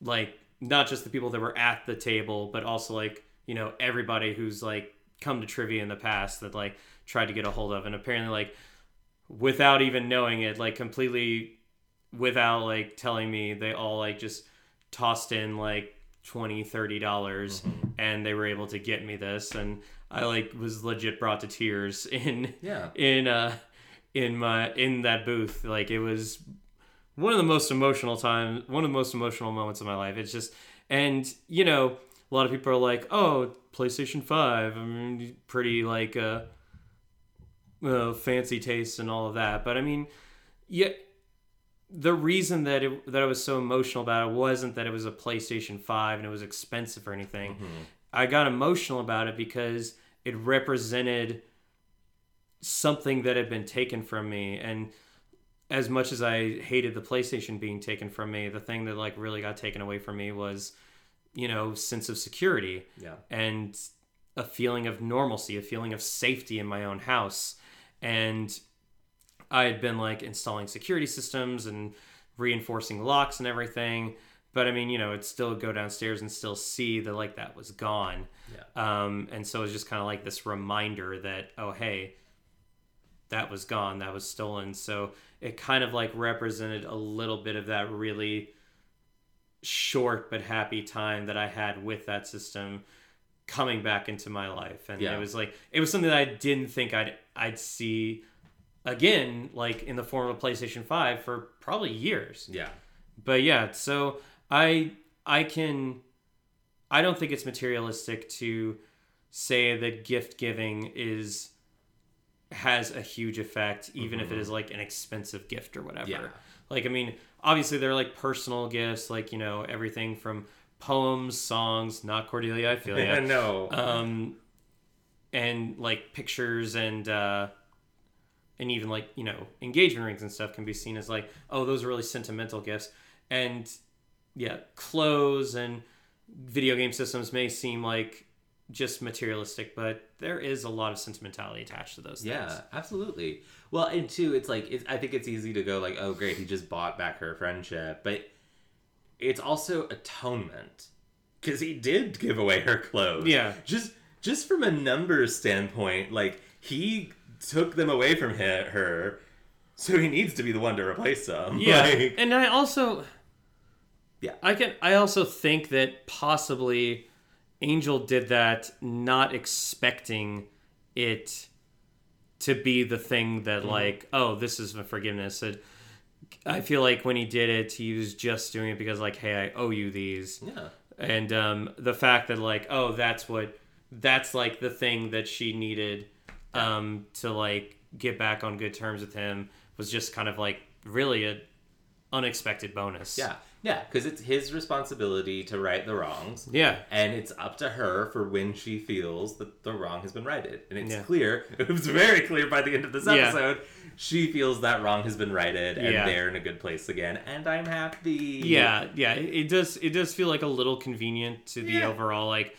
Speaker 1: like not just the people that were at the table but also like you know everybody who's like come to trivia in the past that like tried to get a hold of and apparently like without even knowing it like completely without like telling me they all like just tossed in like 20 30 dollars and they were able to get me this and i like was legit brought to tears in
Speaker 2: Yeah.
Speaker 1: in uh in my in that booth. Like it was one of the most emotional times one of the most emotional moments of my life. It's just and you know a lot of people are like oh playstation 5 i mean pretty like uh, uh fancy taste and all of that. But i mean yeah the reason that it that i was so emotional about it wasn't that it was a playstation 5 and it was expensive or anything. Mm-hmm. I got emotional about it because it represented something that had been taken from me. And as much as i hated the playstation being taken from me the thing that like really got taken away from me was you know sense of security
Speaker 2: Yeah.
Speaker 1: and a feeling of normalcy a feeling of safety in my own house. And i had been like installing security systems and reinforcing locks and everything but i mean you know it'd still go downstairs and still see that like that was gone
Speaker 2: Yeah.
Speaker 1: um, and so it was just kind of like this reminder that, oh, hey, that was gone, that was stolen. So it kind of like represented a little bit of that really short but happy time that I had with that system coming back into my life. And
Speaker 2: Yeah.
Speaker 1: it was like, it was something that I didn't think I'd, I'd see again, like in the form of a PlayStation 5 for probably years
Speaker 2: Yeah.
Speaker 1: but yeah so i i can i don't think it's materialistic to say that gift giving is has a huge effect even if it is like an expensive gift or whatever
Speaker 2: Yeah.
Speaker 1: like i mean obviously they're like personal gifts like you know everything from poems songs not cordelia i feel
Speaker 2: Yeah. no.
Speaker 1: um and like pictures and uh and even like you know engagement rings and stuff can be seen as like oh those are really sentimental gifts and yeah clothes and video game systems may seem like just materialistic but there is a lot of sentimentality attached to those
Speaker 2: Yeah,
Speaker 1: things
Speaker 2: absolutely. Well, and two, it's like it's, I think it's easy to go like, oh, great, he just bought back her friendship, but it's also atonement because he did give away her clothes.
Speaker 1: Yeah.
Speaker 2: just just from a numbers standpoint, like he took them away from her, so he needs to be the one to replace them.
Speaker 1: yeah.
Speaker 2: Like,
Speaker 1: and i also
Speaker 2: Yeah.
Speaker 1: i can i also think that possibly angel did that not expecting it to be the thing that like oh this is forgiveness. It, i feel like when he did it he was just doing it because like hey i owe you these.
Speaker 2: Yeah,
Speaker 1: and um, the fact that like oh that's what that's like the thing that she needed um, to like get back on good terms with him was just kind of like really a unexpected bonus
Speaker 2: yeah, yeah, because it's his responsibility to right the wrongs.
Speaker 1: yeah
Speaker 2: And it's up to her for when she feels that the wrong has been righted. And it's
Speaker 1: Yeah.
Speaker 2: clear, it was very clear by the end of this episode, Yeah. she feels that wrong has been righted and
Speaker 1: Yeah.
Speaker 2: they're in a good place again. And I'm happy.
Speaker 1: yeah yeah it does it does feel like a little convenient to the overall like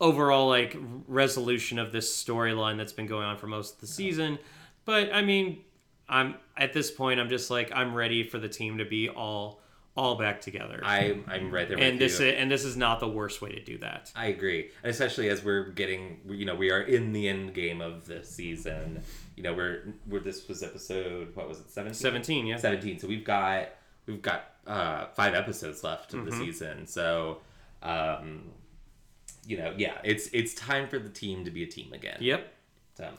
Speaker 1: overall like resolution of this storyline that's been going on for most of the season but i mean i'm at this point i'm just like i'm ready for the team to be all all back together
Speaker 2: I, I'm right there with
Speaker 1: and this
Speaker 2: you.
Speaker 1: is, and this is not the worst way to do that
Speaker 2: I agree, especially as we're getting, you know, we are in the end game of this season. You know, we're, we're this was episode what was it, seventeen?
Speaker 1: 17 yeah
Speaker 2: 17 so we've got we've got uh five episodes left of the
Speaker 1: Mm-hmm.
Speaker 2: season so um you know yeah it's it's time for the team to be a team again.
Speaker 1: Yep.
Speaker 2: So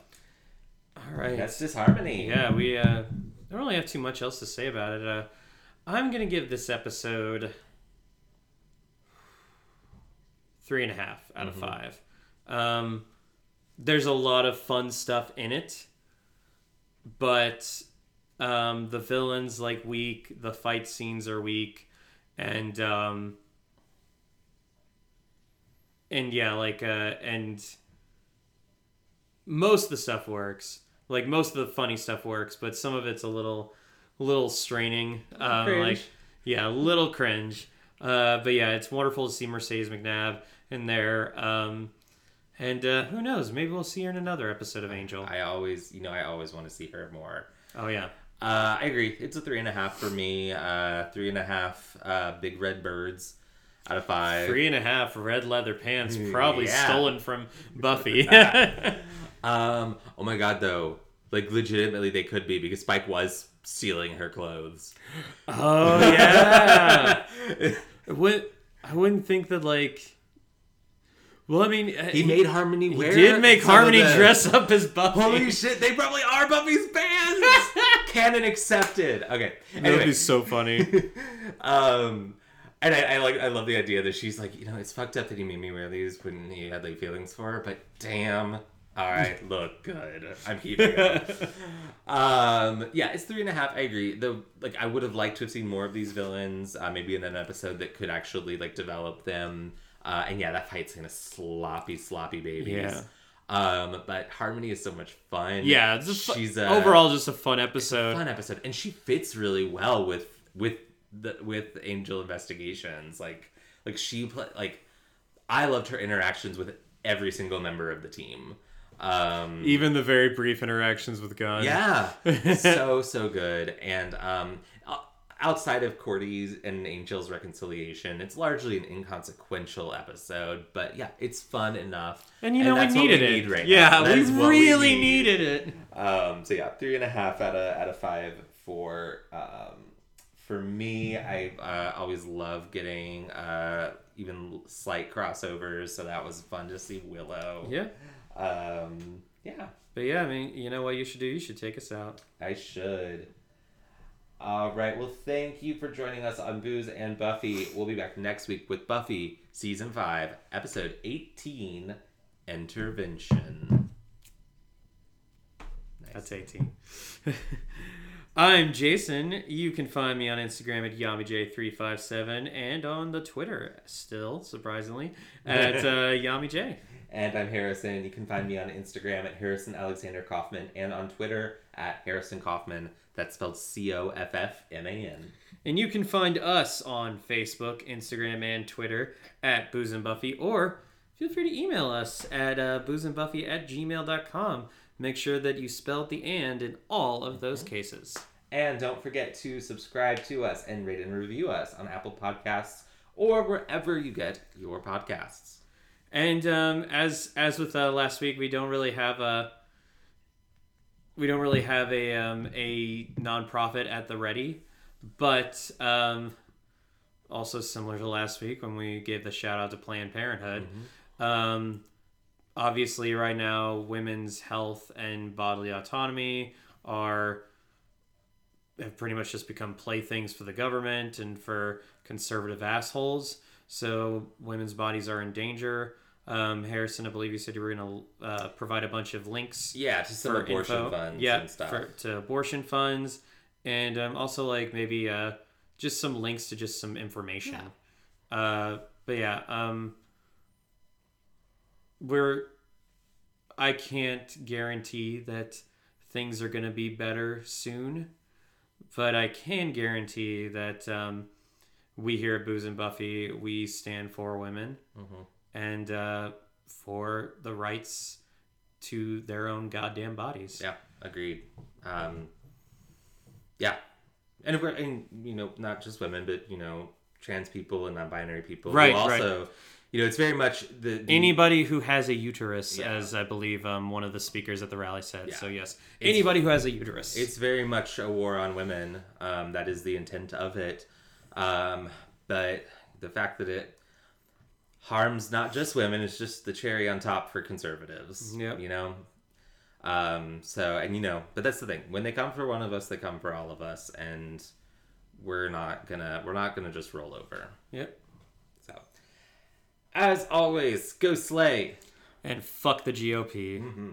Speaker 1: all right.
Speaker 2: that's disharmony.
Speaker 1: Yeah we uh don't really have too much else to say about it. Uh i'm gonna give this episode three and a half out of five. Um, there's a lot of fun stuff in it, but um, the villains like weak, the fight scenes are weak, and um, and yeah, like uh, and most of the stuff works. Like most of the funny stuff works, but some of it's a little, little straining. Um,
Speaker 2: cringe.
Speaker 1: like yeah, a little cringe. Uh, but yeah, it's wonderful to see Mercedes McNabb in there. Um, and uh, who knows? Maybe we'll see her in another episode of Angel.
Speaker 2: I always, you know, I always want to see her more.
Speaker 1: Oh yeah,
Speaker 2: Uh, I agree. It's a three and a half for me. Uh, three and a half uh, big red birds out of five.
Speaker 1: three and a half red leather pants,
Speaker 2: Mm,
Speaker 1: probably
Speaker 2: yeah.
Speaker 1: stolen from Buffy.
Speaker 2: Um, oh my god, though, like legitimately they could be because Spike was stealing her clothes.
Speaker 1: oh yeah. I would I wouldn't think that like. Well, I mean, uh,
Speaker 2: he made Harmony
Speaker 1: he
Speaker 2: wear.
Speaker 1: did make Harmony
Speaker 2: the-
Speaker 1: dress up as Buffy.
Speaker 2: Holy shit! They probably are Buffy's fans. Canon accepted. Okay.
Speaker 1: That would be so funny.
Speaker 2: um, and I, I like I love the idea that she's like, you know, it's fucked up that he made me wear these when he had like feelings for her, but damn. All right, look good. I'm keeping it. um, yeah, it's three and a half. I agree. Though, like, I would have liked to have seen more of these villains. Uh, maybe in an episode that could actually like develop them. Uh, and yeah, that fight's scene is sloppy, sloppy babies.
Speaker 1: Yeah.
Speaker 2: Um, but Harmony is so much fun.
Speaker 1: yeah, a
Speaker 2: she's a,
Speaker 1: overall just a fun episode.
Speaker 2: fun episode, and she fits really well with with the with Angel Investigations. Like like she play like I loved her interactions with every single member of the team. Um,
Speaker 1: Even the very brief interactions with Gunn.
Speaker 2: yeah, so so good. And um, outside of Cordy's and Angel's reconciliation, it's largely an inconsequential episode. But yeah, it's fun enough.
Speaker 1: And you know
Speaker 2: that's
Speaker 1: we needed it.
Speaker 2: need right
Speaker 1: yeah, we really
Speaker 2: need.
Speaker 1: needed it.
Speaker 2: Um, so yeah, three and a half out of out of five for um, for me. I uh, always love getting uh, even slight crossovers, so that was fun to see Willow.
Speaker 1: Yeah.
Speaker 2: Um, yeah,
Speaker 1: But yeah, I mean, you know what you should do? You should take us out.
Speaker 2: I should. All right. Well, thank you for joining us on Booze and Buffy. We'll be back next week with Buffy season five, episode eighteen, Intervention. Nice.
Speaker 1: That's 18. I'm Jason. You can find me on Instagram at YamiJ357 and on the Twitter, still, surprisingly, at uh, YamiJ.
Speaker 2: And I'm Harrison. You can find me on Instagram at Harrison Alexander Coffman and on Twitter at Harrison Coffman. That's spelled C O F F M A N.
Speaker 1: And you can find us on Facebook, Instagram, and Twitter at Booze and Buffy, or feel free to email us at uh, boozeandbuffy at gmail.com. Make sure that you spelled the and in all of those cases.
Speaker 2: And don't forget to subscribe to us and rate and review us on Apple Podcasts or wherever you get your podcasts.
Speaker 1: And um, as as with uh, last week, we don't really have a we don't really have a um, a nonprofit at the ready, but um, also similar to last week when we gave the shout out to Planned Parenthood. Um, obviously, right now, women's health and bodily autonomy are have pretty much just become playthings for the government and for conservative assholes. So women's bodies are in danger. Um, Harrison, I believe you said you were going to uh, provide a bunch of links
Speaker 2: Yeah, to some
Speaker 1: for
Speaker 2: abortion
Speaker 1: info.
Speaker 2: funds
Speaker 1: yeah,
Speaker 2: and stuff.
Speaker 1: For, to abortion funds, and um, also like maybe uh, just some links to just some information. Uh, but yeah, um, we're. I can't guarantee that things are going to be better soon, but I can guarantee that um, we here at Booze and Buffy we stand for women
Speaker 2: Mhm.
Speaker 1: and uh, for the rights to their own goddamn bodies.
Speaker 2: Yeah, agreed. Um, yeah, and if we're and you know not just women, but you know trans people and non-binary people. who
Speaker 1: Right,
Speaker 2: Also, you know, it's very much the, the
Speaker 1: Anybody who has a uterus,
Speaker 2: Yeah.
Speaker 1: as I believe um, one of the speakers at the rally said.
Speaker 2: Yeah.
Speaker 1: So yes,
Speaker 2: It's-
Speaker 1: anybody who has a uterus.
Speaker 2: It's very much a war on women. Um, that is the intent of it. Um, but the fact that it harms not just women is just the cherry on top for conservatives.
Speaker 1: Yep.
Speaker 2: You know? Um, so, and you know, but that's the thing. When they come for one of us, they come for all of us. And we're not gonna, we're not gonna just roll over.
Speaker 1: Yep.
Speaker 2: As always, go slay.
Speaker 1: And fuck the GOP.
Speaker 2: Mm-hmm.